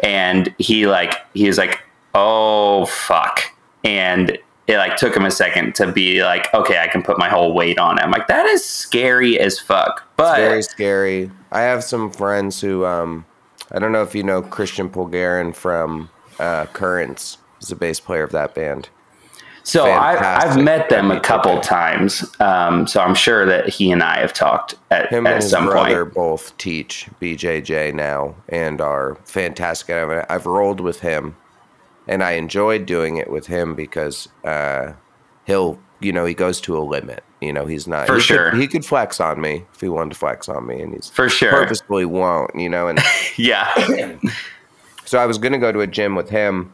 B: and he like he was like oh fuck and it like took him a second to be like okay i can put my whole weight on it i'm like that is scary as fuck but
A: very scary. I have some friends who, um, I don't know if you know Christian Pulgarin from uh, Currents. He's a bass player of that band.
B: So I, i've met them a couple times um, so i'm sure that he and i have talked at,
A: Him and
B: at
A: his
B: some
A: brother
B: point
A: both teach BJJ now and are fantastic. it. I've rolled with him, and I enjoyed doing it with him because uh, he'll, you know, he goes to a limit. You know, he's not
B: For
A: he
B: sure.
A: Could, he could flex on me if he wanted to flex on me, and he's
B: For sure.
A: purposefully won't. You know, and
B: yeah
A: so I was gonna go to a gym with him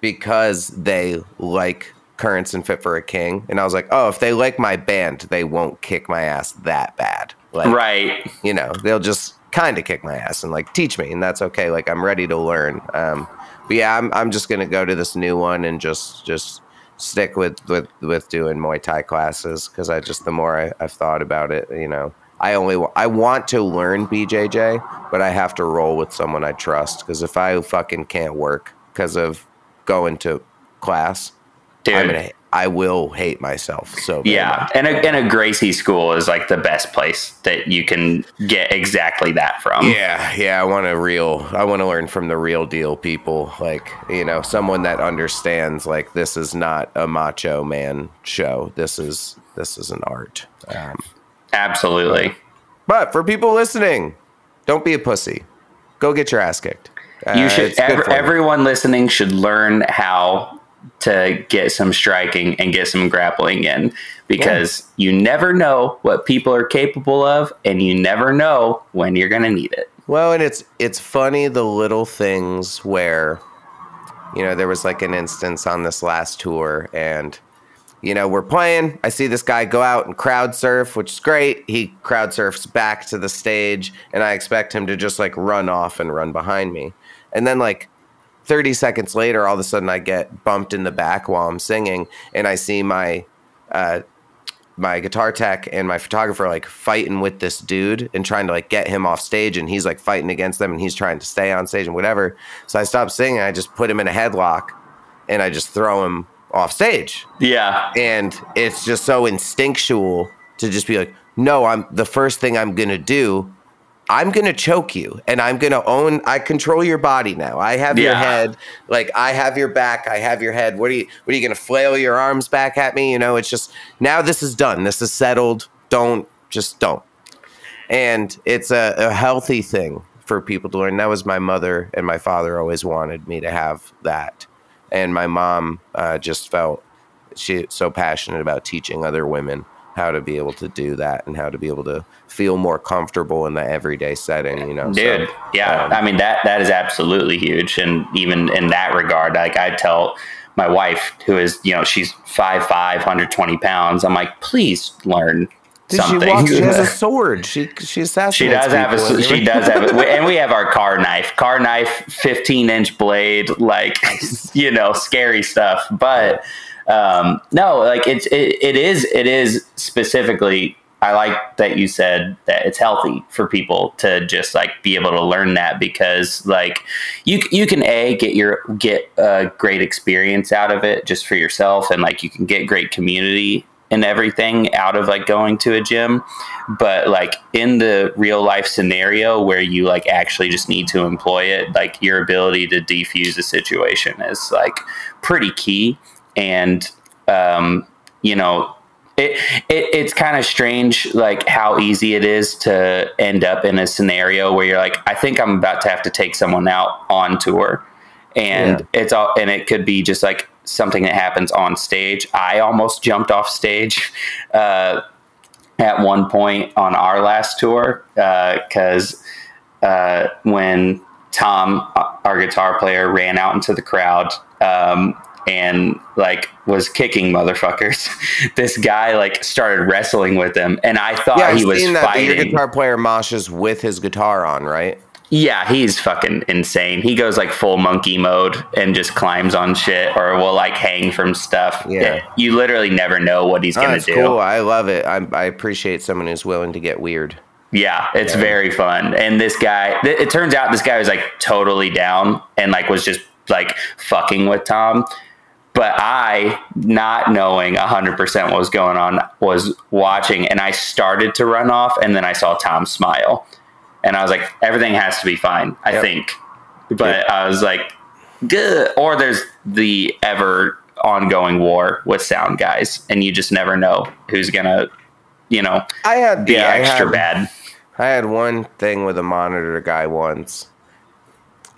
A: because they like Currents and Fit for a King, and I was like, oh, if they like my band, they won't kick my ass that bad. Like,
B: right
A: you know, they'll just kind of kick my ass and like teach me, and that's okay. Like I'm ready to learn. Um, but yeah, I'm I'm just gonna go to this new one and just just stick with with with doing Muay Thai classes because I just the more I, I've thought about it, you know, I only I want to learn BJJ, but I have to roll with someone I trust because if I fucking can't work because of going to class,
B: dude
A: I'm gonna I will hate myself. So
B: yeah
A: much.
B: and a, and a gracie school is like the best place that you can get exactly that from
A: Yeah, yeah, I want to real I want to learn from the real deal people, like, you know, someone that understands like this is not a macho man show. This is this is an art. Um,
B: absolutely
A: but for people listening, don't be a pussy. Go get your ass kicked. Uh,
B: you should
A: it's
B: ev- everyone listening should learn how to get some striking and get some grappling in because you never know what people are capable of and you never know when you're going to need it
A: Well, and it's it's funny the little things where, you know, there was like an instance on this last tour, and you know we're playing. I see this guy go out and crowd surf, which is great. He crowd surfs back to the stage, and I expect him to just like run off and run behind me, and then like. 30 seconds later, all of a sudden I get bumped in the back while I'm singing, and I see my uh, my guitar tech and my photographer like fighting with this dude and trying to like get him off stage and he's like fighting against them and he's trying to stay on stage and whatever. So I stop singing, I just put him in a headlock and I just throw him off stage.
B: yeah
A: And it's just so instinctual to just be like, no, I'm the first thing I'm gonna do. I'm gonna choke you, and I'm gonna own. I control your body now. I have your head, like I have your back. I have your head. What are you? What are you gonna flail your arms back at me? You know, it's just now. This is done. This is settled. Don't just don't. And it's a, a healthy thing for people to learn. That was my mother and my father always wanted me to have that, and my mom uh, just felt she so passionate about teaching other women how to be able to do that and how to be able to feel more comfortable in the everyday setting you know so,
B: dude yeah
A: um,
B: i mean that that is absolutely huge and even in that regard like i tell my wife, who is you know she's five five, 120 pounds. I'm like, please learn
A: Dude, she
B: something.
A: walks. She has a sword. She she assassinates.
B: She does have a she does have it, and we have our car knife, car knife, fifteen inch blade, like you know, scary stuff. But um, no, like it's it, it is it is specifically. I like that you said that it's healthy for people to just like be able to learn that because like you you can a get your get a great experience out of it just for yourself and like you can get great community and everything out of like going to a gym but like in the real life scenario where you like actually just need to employ it like your ability to defuse a situation is like pretty key and um you know it, it it's kind of strange like how easy it is to end up in a scenario where you're like i think i'm about to have to take someone out on tour. And it's all and it could be just like something that happens on stage. I almost jumped off stage uh, at one point on our last tour because uh, when tom our guitar player ran out into the crowd um, and like was kicking motherfuckers this guy like started wrestling with him and i thought
A: Yeah, I've
B: he was
A: seen that. but Your guitar player moshes with his guitar on, right?
B: yeah, he's fucking insane. He goes like full monkey mode and just climbs on shit or will like hang from stuff.
A: Yeah.
B: You literally never know what he's
A: Oh,
B: going
A: that's
B: to do.
A: cool. I love it. I, I appreciate someone who's willing to get weird.
B: Yeah, it's very fun. And this guy, th- it turns out this guy was like totally down and like was just like fucking with Tom. But I, not knowing 100% what was going on, was watching and I started to run off and then I saw Tom smile. And I was like, everything has to be fine, I
A: Yep.
B: think. But I was like, good. Or there's the ever ongoing war with sound guys and you just never know who's going to, you know,
A: I had
B: be
A: yeah, I
B: extra
A: had-
B: bad.
A: I had one thing with a monitor guy once,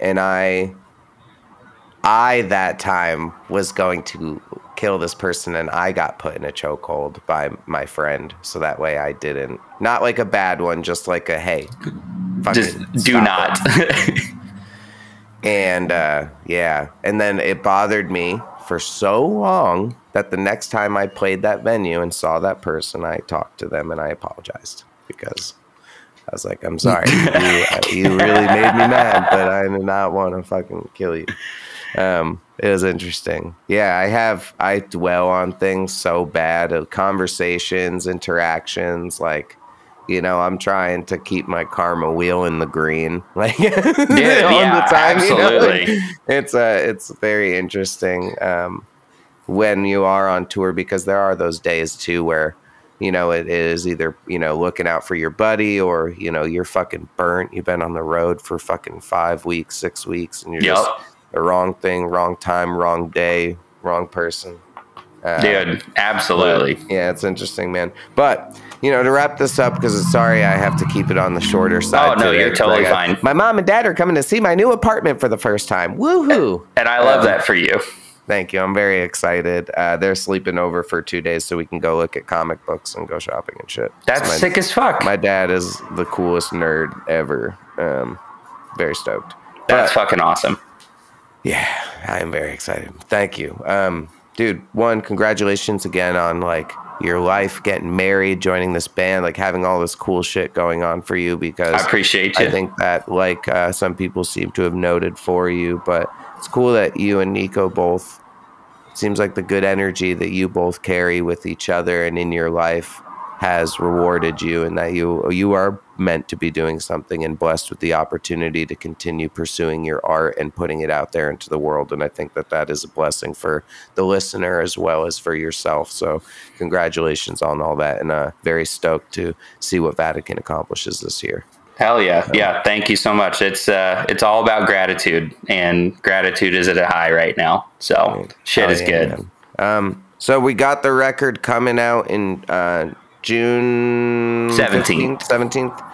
A: and I, I that time was going to kill this person, and I got put in a chokehold by my friend, so that way I didn't. Not like a bad one, just like a hey,
B: just
A: fucking
B: do not.
A: And uh, yeah, and then it bothered me for so long that the next time I played that venue and saw that person, I talked to them and I apologized because I was like, "I'm sorry, you, uh, you really made me mad, but I did not want to fucking kill you." Um, it was interesting. Yeah, I have I dwell on things so bad, of conversations, interactions, like. You know, I'm trying to keep my karma wheel in the green, like
B: Yeah, yeah, absolutely.
A: like, it's uh, it's very interesting um, when you are on tour because there are those days too where you know it is either you know looking out for your buddy or you know you're fucking burnt. You've been on the road for fucking five weeks, six weeks, and you're
B: Yep.
A: just the wrong thing, wrong time, wrong day, wrong person. Uh,
B: Dude, absolutely.
A: yeah, it's interesting, man. But you know, to wrap this up, because sorry, I have to keep it on the shorter side.
B: Oh, no,
A: today,
B: you're totally
A: got-
B: fine.
A: My mom and dad are coming to see my new apartment for the first time. Woohoo!
B: And I love
A: Um,
B: that for you.
A: Thank you. I'm very excited. Uh, they're sleeping over for two days so we can go look at comic books and go shopping and shit.
B: That's
A: So my,
B: sick as fuck.
A: My dad is the coolest nerd ever. Um, very stoked.
B: That's
A: But-
B: fucking awesome.
A: Yeah, I am very excited. Thank you. Um, dude, one, congratulations again on like your life, getting married, joining this band, like having all this cool shit going on for you because
B: I appreciate you.
A: I think that like uh, some people seem to have noted for you, but it's cool that you and Nico both it seems like the good energy that you both carry with each other and in your life has rewarded you and that you you are meant to be doing something and blessed with the opportunity to continue pursuing your art and putting it out there into the world and I think that that is a blessing for the listener as well as for yourself so congratulations on all that and uh very stoked to see what Vatican accomplishes this year
B: Hell yeah. Yeah. Thank you so much. It's uh it's all about gratitude and gratitude is at a high right now. So shit
A: Hell
B: is
A: yeah,
B: good.
A: man. Um, so we got the record coming out in uh, June
B: 17th.
A: 17th.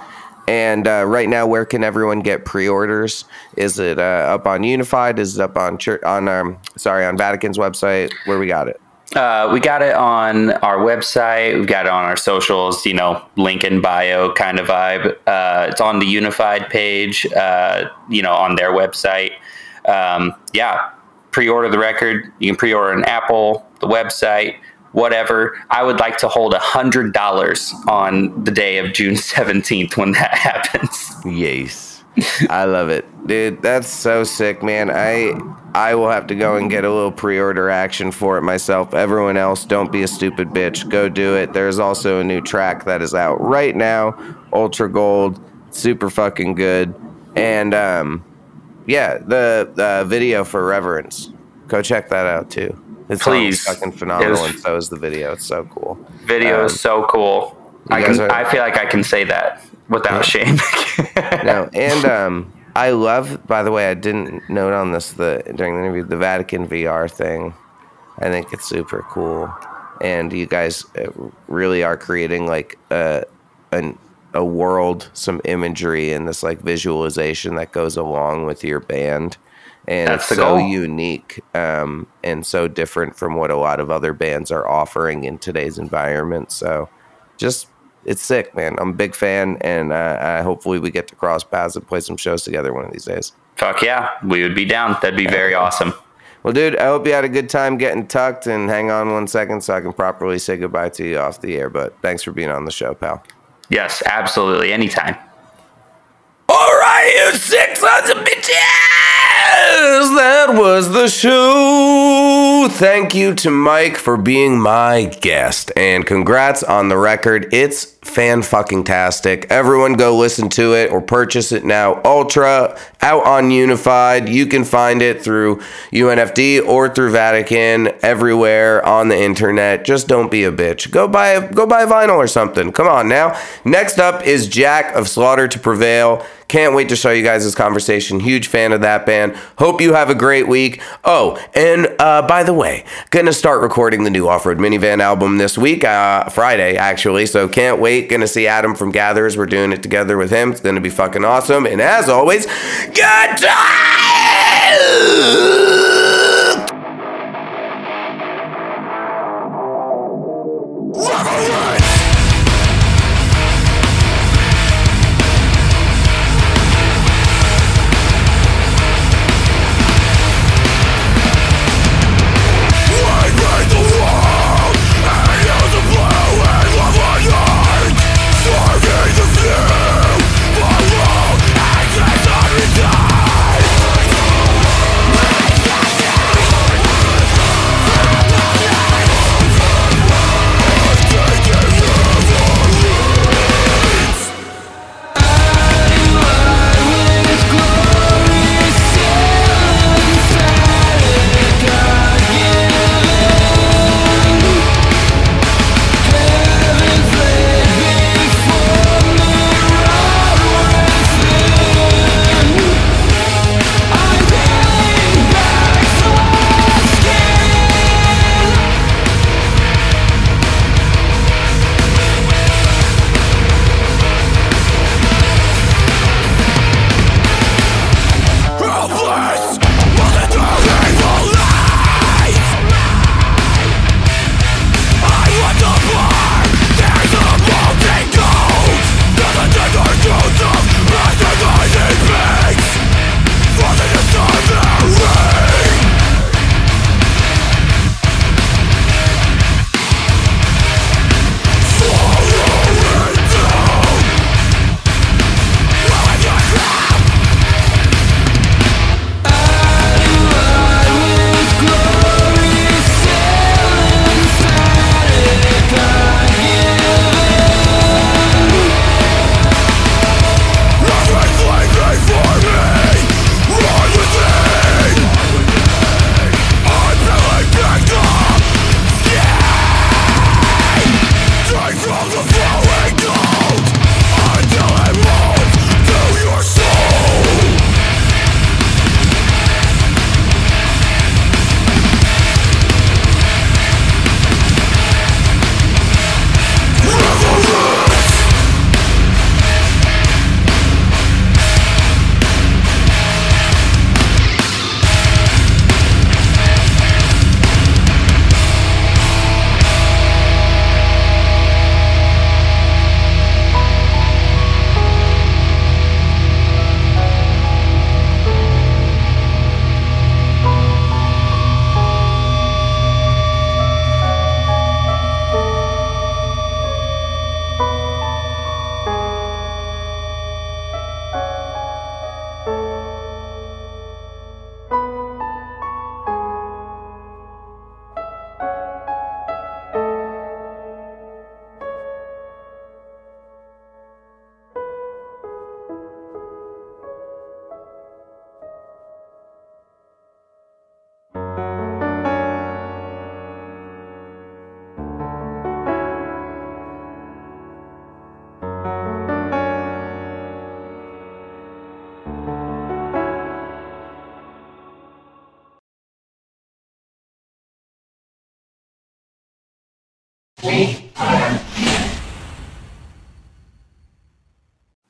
A: And uh, right now, where can everyone get pre-orders? Is it uh, up on Unified? Is it up on church on um sorry on Vatican's website? Where we got it?
B: Uh, we got it on our website. We've got it on our socials, you know, link in bio kind of vibe. Uh, it's on the unified page, uh, you know, on their website. Um, yeah, pre-order the record. You can pre-order an Apple, the website, whatever. I would like to hold a hundred dollars on the day of June seventeenth when that happens.
A: Yes. I love it. Dude, that's so sick, man. I I will have to go and get a little pre-order action for it myself. Everyone else, don't be a stupid bitch. Go do it. There's also a new track that is out right now, Ultra Gold, super fucking good. And um yeah, the the video for Reverence. Go check that out too. It's
B: Please.
A: fucking phenomenal
B: was-
A: and so is the video. It's so cool.
B: Video
A: Um,
B: is so cool. I can.
A: are-
B: I feel like I can say that without shame.
A: no, and um, I love. By the way, I didn't note on this the during the interview the Vatican VR thing. I think it's super cool, and you guys uh, really are creating like a an a world, some imagery, and this like visualization that goes along with your band. And
B: That's
A: it's so
B: goal.
A: unique um, and so different from what a lot of other bands are offering in today's environment. So, just it's sick, man. I'm a big fan, and uh, I hopefully we get to cross paths and play some shows together one of these days.
B: Fuck yeah, we would be down. That'd be very awesome.
A: Well, dude, I hope you had a good time getting tucked. And hang on one second so I can properly say goodbye to you off the air. But thanks for being on the show, pal.
B: Yes, absolutely. Anytime.
A: All right, you six sons of bitches! That was the show. Thank you to Mike for being my guest, and congrats on the record. It's fan fucking tastic. Everyone go listen to it or purchase it now. Ultra out on Unified. You can find it through UNFD or through Vatican everywhere on the internet. Just don't be a bitch. Go buy a, go buy vinyl or something. Come on now. Next up is Jack of Slaughter to Prevail. Can't wait to show you guys this conversation. Huge fan of that band. Hope you have a great week. Oh, and uh, by the way, gonna start recording the new Off Road Minivan album this week, uh, Friday actually. So can't wait. Gonna see Adam from Gatherers. We're doing it together with him. It's gonna be fucking awesome. And as always, good
C: time.